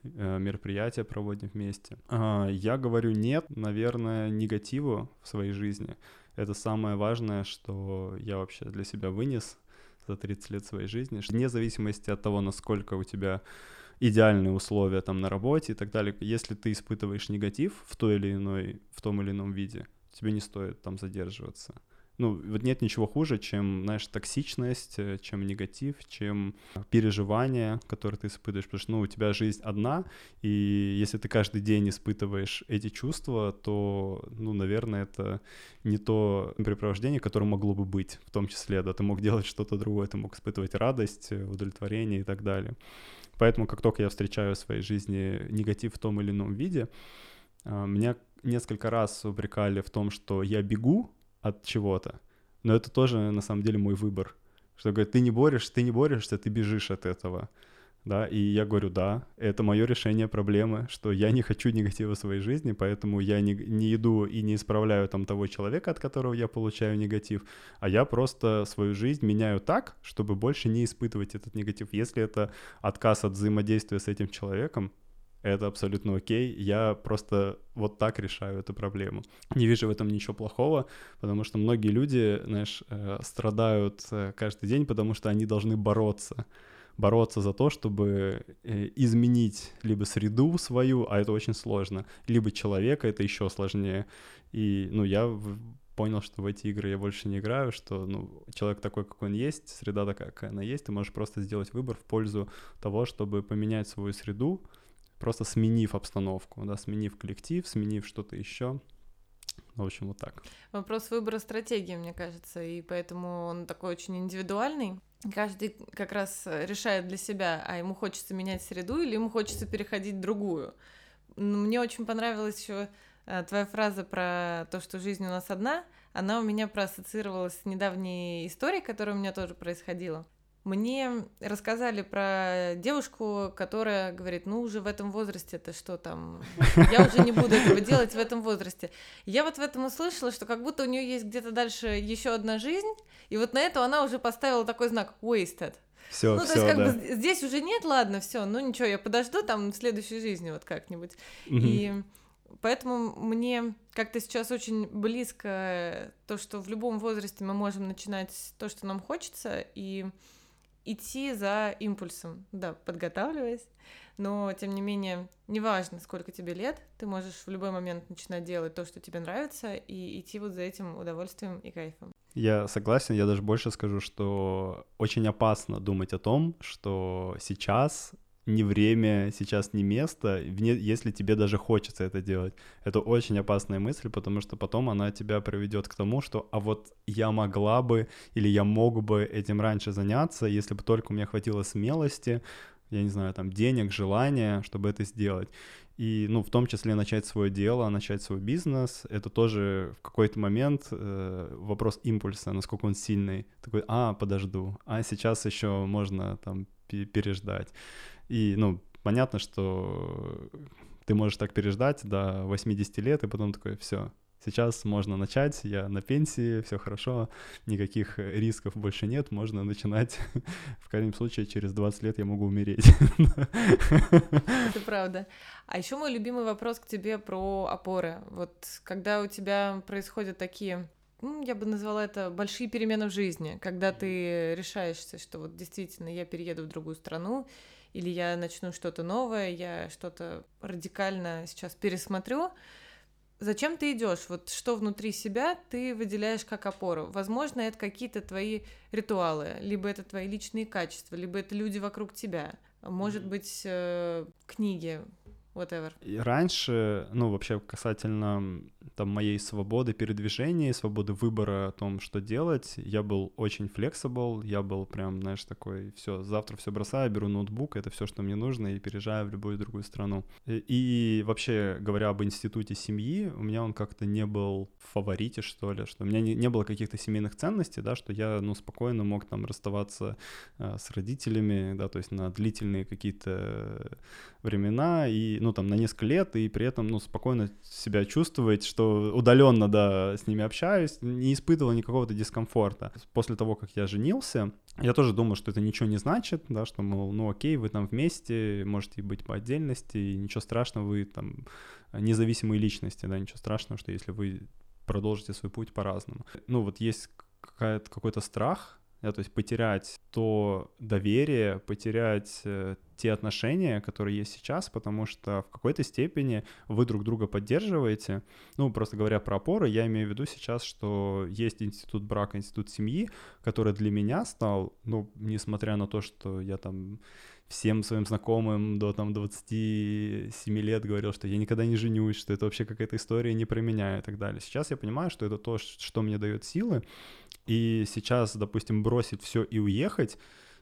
мероприятия проводим вместе. А, я говорю нет, наверное, негативу в своей жизни. Это самое важное, что я вообще для себя вынес за 30 лет своей жизни. Вне зависимости от того, насколько у тебя идеальные условия там на работе и так далее, если ты испытываешь негатив в той или иной, в том или ином виде, тебе не стоит там задерживаться ну, вот нет ничего хуже, чем, знаешь, токсичность, э, чем негатив, чем переживания, которые ты испытываешь, потому что, ну, у тебя жизнь одна, и если ты каждый день испытываешь эти чувства, то, ну, наверное, это не то препровождение, которое могло бы быть, в том числе, да, ты мог делать что-то другое, ты мог испытывать радость, э, удовлетворение и так далее. Поэтому, как только я встречаю в своей жизни негатив в том или ином виде, а, меня несколько раз упрекали в том, что я бегу от чего-то. Но это тоже, на самом деле, мой выбор. Что говорит, ты не борешься, ты не борешься, ты бежишь от этого. Да, и я говорю, да, это мое решение проблемы, что я не хочу негатива в своей жизни, поэтому я не, не иду и не исправляю там того человека, от которого я получаю негатив, а я просто свою жизнь меняю так, чтобы больше не испытывать этот негатив. Если это отказ от взаимодействия с этим человеком, это абсолютно окей, я просто вот так решаю эту проблему. Не вижу в этом ничего плохого, потому что многие люди, знаешь, э, страдают э, каждый день, потому что они должны бороться бороться за то, чтобы э, изменить либо среду свою, а это очень сложно, либо человека, это еще сложнее. И, ну, я понял, что в эти игры я больше не играю, что, ну, человек такой, какой он есть, среда такая, какая она есть, ты можешь просто сделать выбор в пользу того, чтобы поменять свою среду, просто сменив обстановку, да, сменив коллектив, сменив что-то еще. В общем, вот так. Вопрос выбора стратегии, мне кажется, и поэтому он такой очень индивидуальный. Каждый как раз решает для себя, а ему хочется менять среду или ему хочется переходить в другую. Мне очень понравилась еще э, твоя фраза про то, что жизнь у нас одна. Она у меня проассоциировалась с недавней историей, которая у меня тоже происходила. Мне рассказали про девушку, которая говорит, ну уже в этом возрасте это что там, я уже не буду этого делать в этом возрасте. Я вот в этом услышала, что как будто у нее есть где-то дальше еще одна жизнь, и вот на эту она уже поставила такой знак wasted. Все, ну, то есть, как да. бы здесь уже нет, ладно, все, ну ничего, я подожду там в следующей жизни вот как-нибудь. И Поэтому мне как-то сейчас очень близко то, что в любом возрасте мы можем начинать то, что нам хочется, и идти за импульсом, да, подготавливаясь. Но, тем не менее, неважно, сколько тебе лет, ты можешь в любой момент начинать делать то, что тебе нравится, и идти вот за этим удовольствием и кайфом. Я согласен, я даже больше скажу, что очень опасно думать о том, что сейчас не время, сейчас не место, если тебе даже хочется это делать. Это очень опасная мысль, потому что потом она тебя приведет к тому, что а вот я могла бы или я мог бы этим раньше заняться, если бы только у меня хватило смелости, я не знаю, там, денег, желания, чтобы это сделать. И, ну, в том числе начать свое дело, начать свой бизнес, это тоже в какой-то момент э, вопрос импульса, насколько он сильный. Такой, а, подожду, а сейчас еще можно там переждать. И, ну, понятно, что ты можешь так переждать до 80 лет, и потом такой, все, сейчас можно начать, я на пенсии, все хорошо, никаких рисков больше нет, можно начинать. (laughs) В крайнем случае, через 20 лет я могу умереть. (laughs) Это правда. А еще мой любимый вопрос к тебе про опоры. Вот когда у тебя происходят такие я бы назвала это большие перемены в жизни, когда ты решаешься, что вот действительно я перееду в другую страну, или я начну что-то новое, я что-то радикально сейчас пересмотрю. Зачем ты идешь? Вот что внутри себя ты выделяешь как опору? Возможно, это какие-то твои ритуалы, либо это твои личные качества, либо это люди вокруг тебя. Может быть, э, книги, whatever. И раньше, ну, вообще касательно там моей свободы передвижения, свободы выбора о том, что делать, я был очень flexible, я был прям, знаешь, такой, все, завтра все бросаю, беру ноутбук, это все, что мне нужно, и переезжаю в любую другую страну. И, и вообще, говоря об институте семьи, у меня он как-то не был в фаворите, что ли, что у меня не, не было каких-то семейных ценностей, да, что я, ну, спокойно мог там расставаться э, с родителями, да, то есть на длительные какие-то времена, и, ну, там, на несколько лет, и при этом, ну, спокойно себя чувствовать, что удаленно, да, с ними общаюсь, не испытывал никакого-то дискомфорта. После того, как я женился, я тоже думал, что это ничего не значит, да, что, мол, ну окей, вы там вместе, можете быть по отдельности, ничего страшного, вы там независимые личности, да, ничего страшного, что если вы продолжите свой путь по-разному. Ну вот есть какой-то страх, да, то есть потерять то доверие, потерять э, те отношения, которые есть сейчас, потому что в какой-то степени вы друг друга поддерживаете. Ну, просто говоря про опоры, я имею в виду сейчас, что есть институт брака, институт семьи, который для меня стал, ну, несмотря на то, что я там всем своим знакомым до там 27 лет говорил, что я никогда не женюсь, что это вообще какая-то история не про меня и так далее. Сейчас я понимаю, что это то, что мне дает силы, и сейчас, допустим, бросить все и уехать,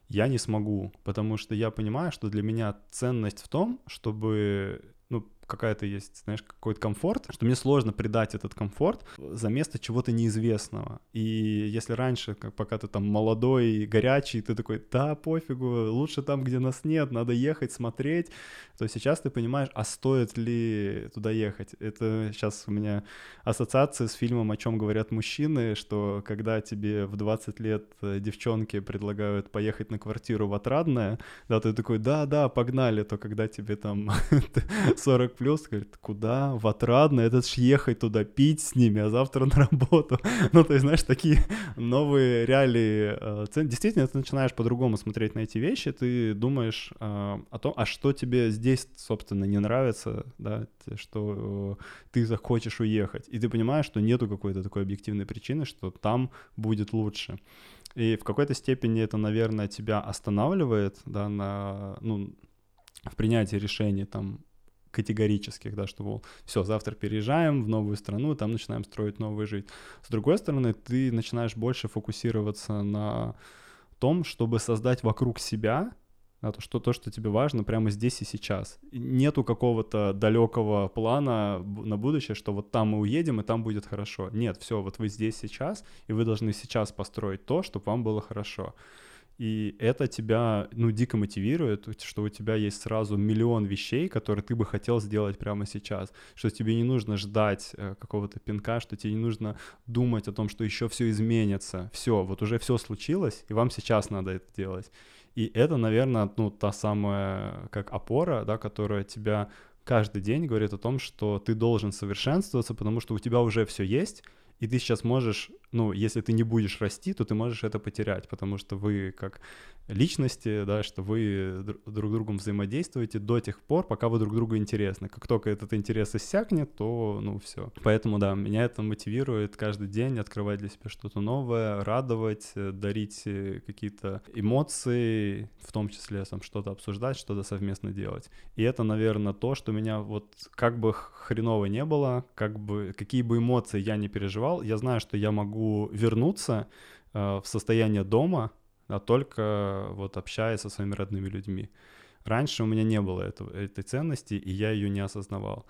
я не смогу, потому что я понимаю, что для меня ценность в том, чтобы какая-то есть, знаешь, какой-то комфорт, что мне сложно придать этот комфорт за место чего-то неизвестного. И если раньше, как пока ты там молодой и горячий, ты такой, да, пофигу, лучше там, где нас нет, надо ехать, смотреть, то сейчас ты понимаешь, а стоит ли туда ехать. Это сейчас у меня ассоциация с фильмом «О чем говорят мужчины», что когда тебе в 20 лет э, девчонки предлагают поехать на квартиру в Отрадное, да, ты такой, да-да, погнали, то когда тебе там (laughs) 40 плюс, говорит, куда? В Отрадно, это ж ехать туда, пить с ними, а завтра (laughs) на работу. ну, то есть, знаешь, такие новые реалии. Э, действительно, ты начинаешь по-другому смотреть на эти вещи, ты думаешь э, о том, а что тебе здесь, собственно, не нравится, да, что э, ты захочешь уехать. И ты понимаешь, что нету какой-то такой объективной причины, что там будет лучше. И в какой-то степени это, наверное, тебя останавливает, да, на, ну, в принятии решений там категорических, да, что, все, завтра переезжаем в новую страну, там начинаем строить новую жизнь. С другой стороны, ты начинаешь больше фокусироваться на том, чтобы создать вокруг себя да, то, что, то, что тебе важно прямо здесь и сейчас. Нету какого-то далекого плана на будущее, что вот там мы уедем, и там будет хорошо. Нет, все, вот вы здесь сейчас, и вы должны сейчас построить то, чтобы вам было хорошо. И это тебя, ну, дико мотивирует, что у тебя есть сразу миллион вещей, которые ты бы хотел сделать прямо сейчас, что тебе не нужно ждать э, какого-то пинка, что тебе не нужно думать о том, что еще все изменится. Все, вот уже все случилось, и вам сейчас надо это делать. И это, наверное, ну, та самая как опора, да, которая тебя каждый день говорит о том, что ты должен совершенствоваться, потому что у тебя уже все есть, и ты сейчас можешь, ну, если ты не будешь расти, то ты можешь это потерять, потому что вы как личности, да, что вы друг с другом взаимодействуете до тех пор, пока вы друг другу интересны. Как только этот интерес иссякнет, то, ну, все. Поэтому, да, меня это мотивирует каждый день открывать для себя что-то новое, радовать, э, дарить э, какие-то эмоции, в том числе там что-то обсуждать, что-то совместно делать. И это, наверное, то, что меня вот как бы хреново не было, как бы какие бы эмоции я не переживал, я знаю, что я могу вернуться э, в состояние дома, а только вот общаясь со своими родными людьми. Раньше у меня не было этого, этой ценности, и я ее не осознавал.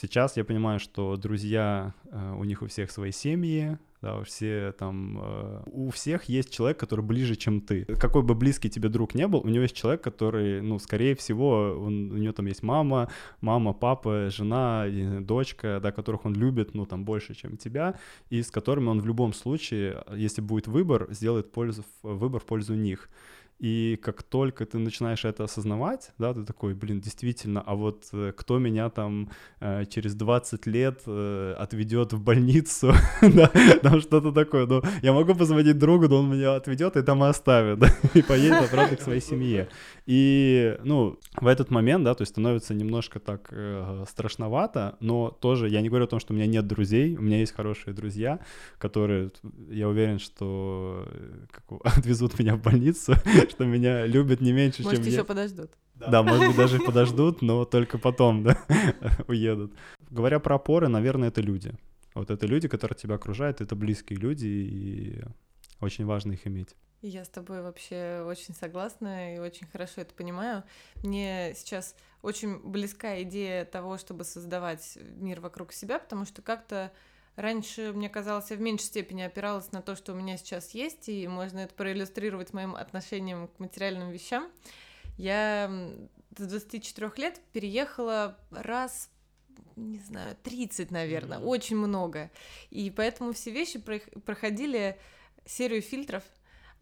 Сейчас я понимаю, что друзья, э, у них у всех свои семьи, да, все там, э, у всех есть человек, который ближе, чем ты. Какой бы близкий тебе друг не был, у него есть человек, который, ну, скорее всего, он, у него там есть мама, мама, папа, жена, дочка, да, которых он любит, ну, там, больше, чем тебя, и с которыми он в любом случае, если будет выбор, сделает пользу, выбор в пользу них. И как только ты начинаешь это осознавать, да, ты такой, блин, действительно, а вот э, кто меня там э, через 20 лет э, отведет в больницу, (laughs) да, там что-то такое, ну, я могу позвонить другу, но он меня отведет и там оставит, и поедет обратно к своей семье. И, ну, в этот момент, да, то есть становится немножко так э, страшновато, но тоже я не говорю о том, что у меня нет друзей, у меня есть хорошие друзья, которые, я уверен, что э, как, (laughs) отвезут меня в больницу, (laughs) что меня любят не меньше, Может, чем еще я. подождут. Да. да, может быть, даже подождут, но только потом, да, (laughs) уедут. Говоря про опоры, наверное, это люди. Вот это люди, которые тебя окружают, это близкие люди, и очень важно их иметь. Я с тобой вообще очень согласна и очень хорошо это понимаю. Мне сейчас очень близка идея того, чтобы создавать мир вокруг себя, потому что как-то Раньше, мне казалось, я в меньшей степени опиралась на то, что у меня сейчас есть, и можно это проиллюстрировать моим отношением к материальным вещам. Я с 24 лет переехала раз не знаю, 30, наверное, mm-hmm. очень много. И поэтому все вещи проходили серию фильтров,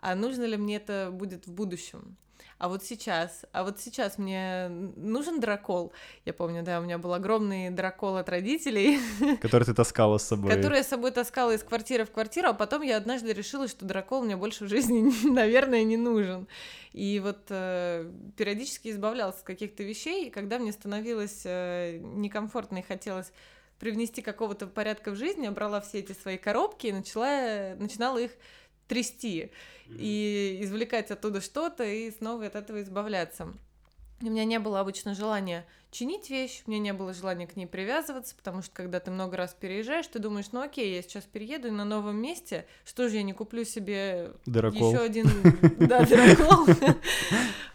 а нужно ли мне это будет в будущем а вот сейчас, а вот сейчас мне нужен дракол. Я помню, да, у меня был огромный дракол от родителей. (laughs) Который ты таскала с собой. Который я с собой таскала из квартиры в квартиру, а потом я однажды решила, что дракол мне больше в жизни, (laughs) наверное, не нужен. И вот э, периодически избавлялась от каких-то вещей, и когда мне становилось э, некомфортно и хотелось привнести какого-то порядка в жизнь, я брала все эти свои коробки и начала, начинала их трясти и извлекать оттуда что-то и снова от этого избавляться. У меня не было обычно желания чинить вещь, у меня не было желания к ней привязываться, потому что когда ты много раз переезжаешь, ты думаешь, ну окей, я сейчас перееду и на новом месте, что же я не куплю себе еще один да, дракол. (laughs)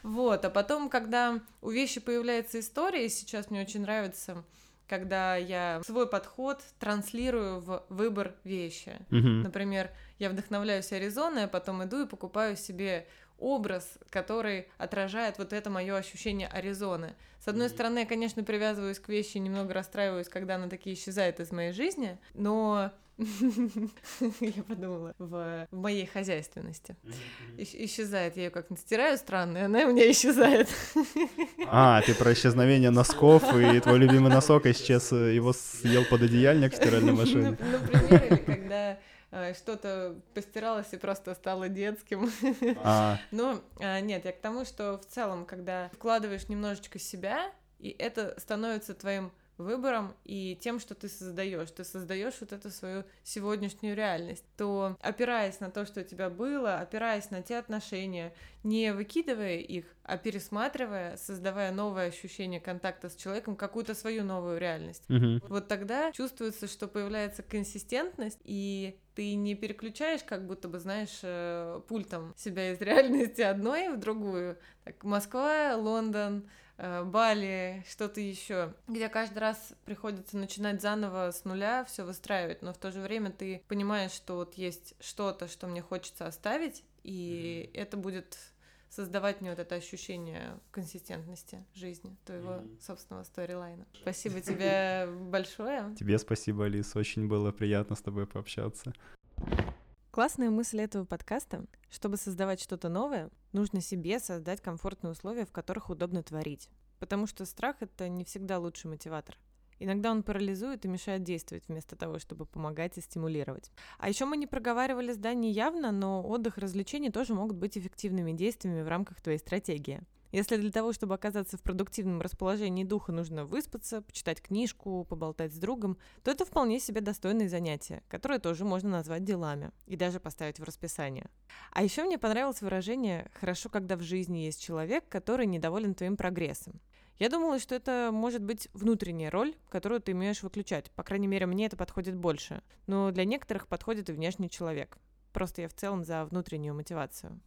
Вот, а потом, когда у вещи появляется история, сейчас мне очень нравится когда я свой подход транслирую в выбор вещи. Например, я вдохновляюсь Аризоной, а потом иду и покупаю себе образ, который отражает вот это мое ощущение Аризоны. С одной mm-hmm. стороны, я, конечно, привязываюсь к вещи, немного расстраиваюсь, когда она такие исчезает из моей жизни, но (laughs) я подумала, в, в моей хозяйственности. Исчезает, я ее как-нибудь стираю странно, и она у меня исчезает. А, ты про исчезновение носков, и твой любимый носок исчез, его съел под одеяльник в стиральной (laughs) машине. Например, Э, что-то постиралось и просто стало детским. (laughs) А. Но а, нет, я к тому, что в целом, когда вкладываешь немножечко себя, и это становится твоим выбором и тем, что ты создаешь. Ты создаешь вот эту свою сегодняшнюю реальность. То опираясь на то, что у тебя было, опираясь на те отношения, не выкидывая их, а пересматривая, создавая новое ощущение контакта с человеком, какую-то свою новую реальность. Uh-huh. Вот тогда чувствуется, что появляется консистентность, и ты не переключаешь, как будто бы, знаешь, э, пультом себя из (laughs) реальности одной в другую. Так, Москва, Лондон, Бали, что-то еще, где каждый раз приходится начинать заново с нуля все выстраивать, но в то же время ты понимаешь, что вот есть что-то, что мне хочется оставить, и mm-hmm. это будет создавать мне вот это ощущение консистентности жизни, твоего mm-hmm. собственного сторилайна. (laughs) Спасибо тебе большое. Тебе спасибо, Алис, очень было приятно с тобой пообщаться. Классная мысль этого подкаста. Чтобы создавать что-то новое, нужно себе создать комфортные условия, в которых удобно творить. потому что страх — это не всегда лучший мотиватор. Иногда он парализует и мешает действовать вместо того, чтобы помогать и стимулировать. А еще мы не проговаривали здание явно, но отдых и развлечения тоже могут быть эффективными действиями в рамках твоей стратегии. Если для того, чтобы оказаться в продуктивном расположении духа, нужно выспаться, почитать книжку, поболтать с другом, то это вполне себе достойные занятия, которые тоже можно назвать делами и даже поставить в расписание. А еще мне понравилось выражение «хорошо, когда в жизни есть человек, который недоволен твоим прогрессом». Я думала, что это может быть внутренняя роль, которую ты умеешь выключать. По крайней мере, мне это подходит больше. Но для некоторых подходит и внешний человек. Просто я в целом за внутреннюю мотивацию.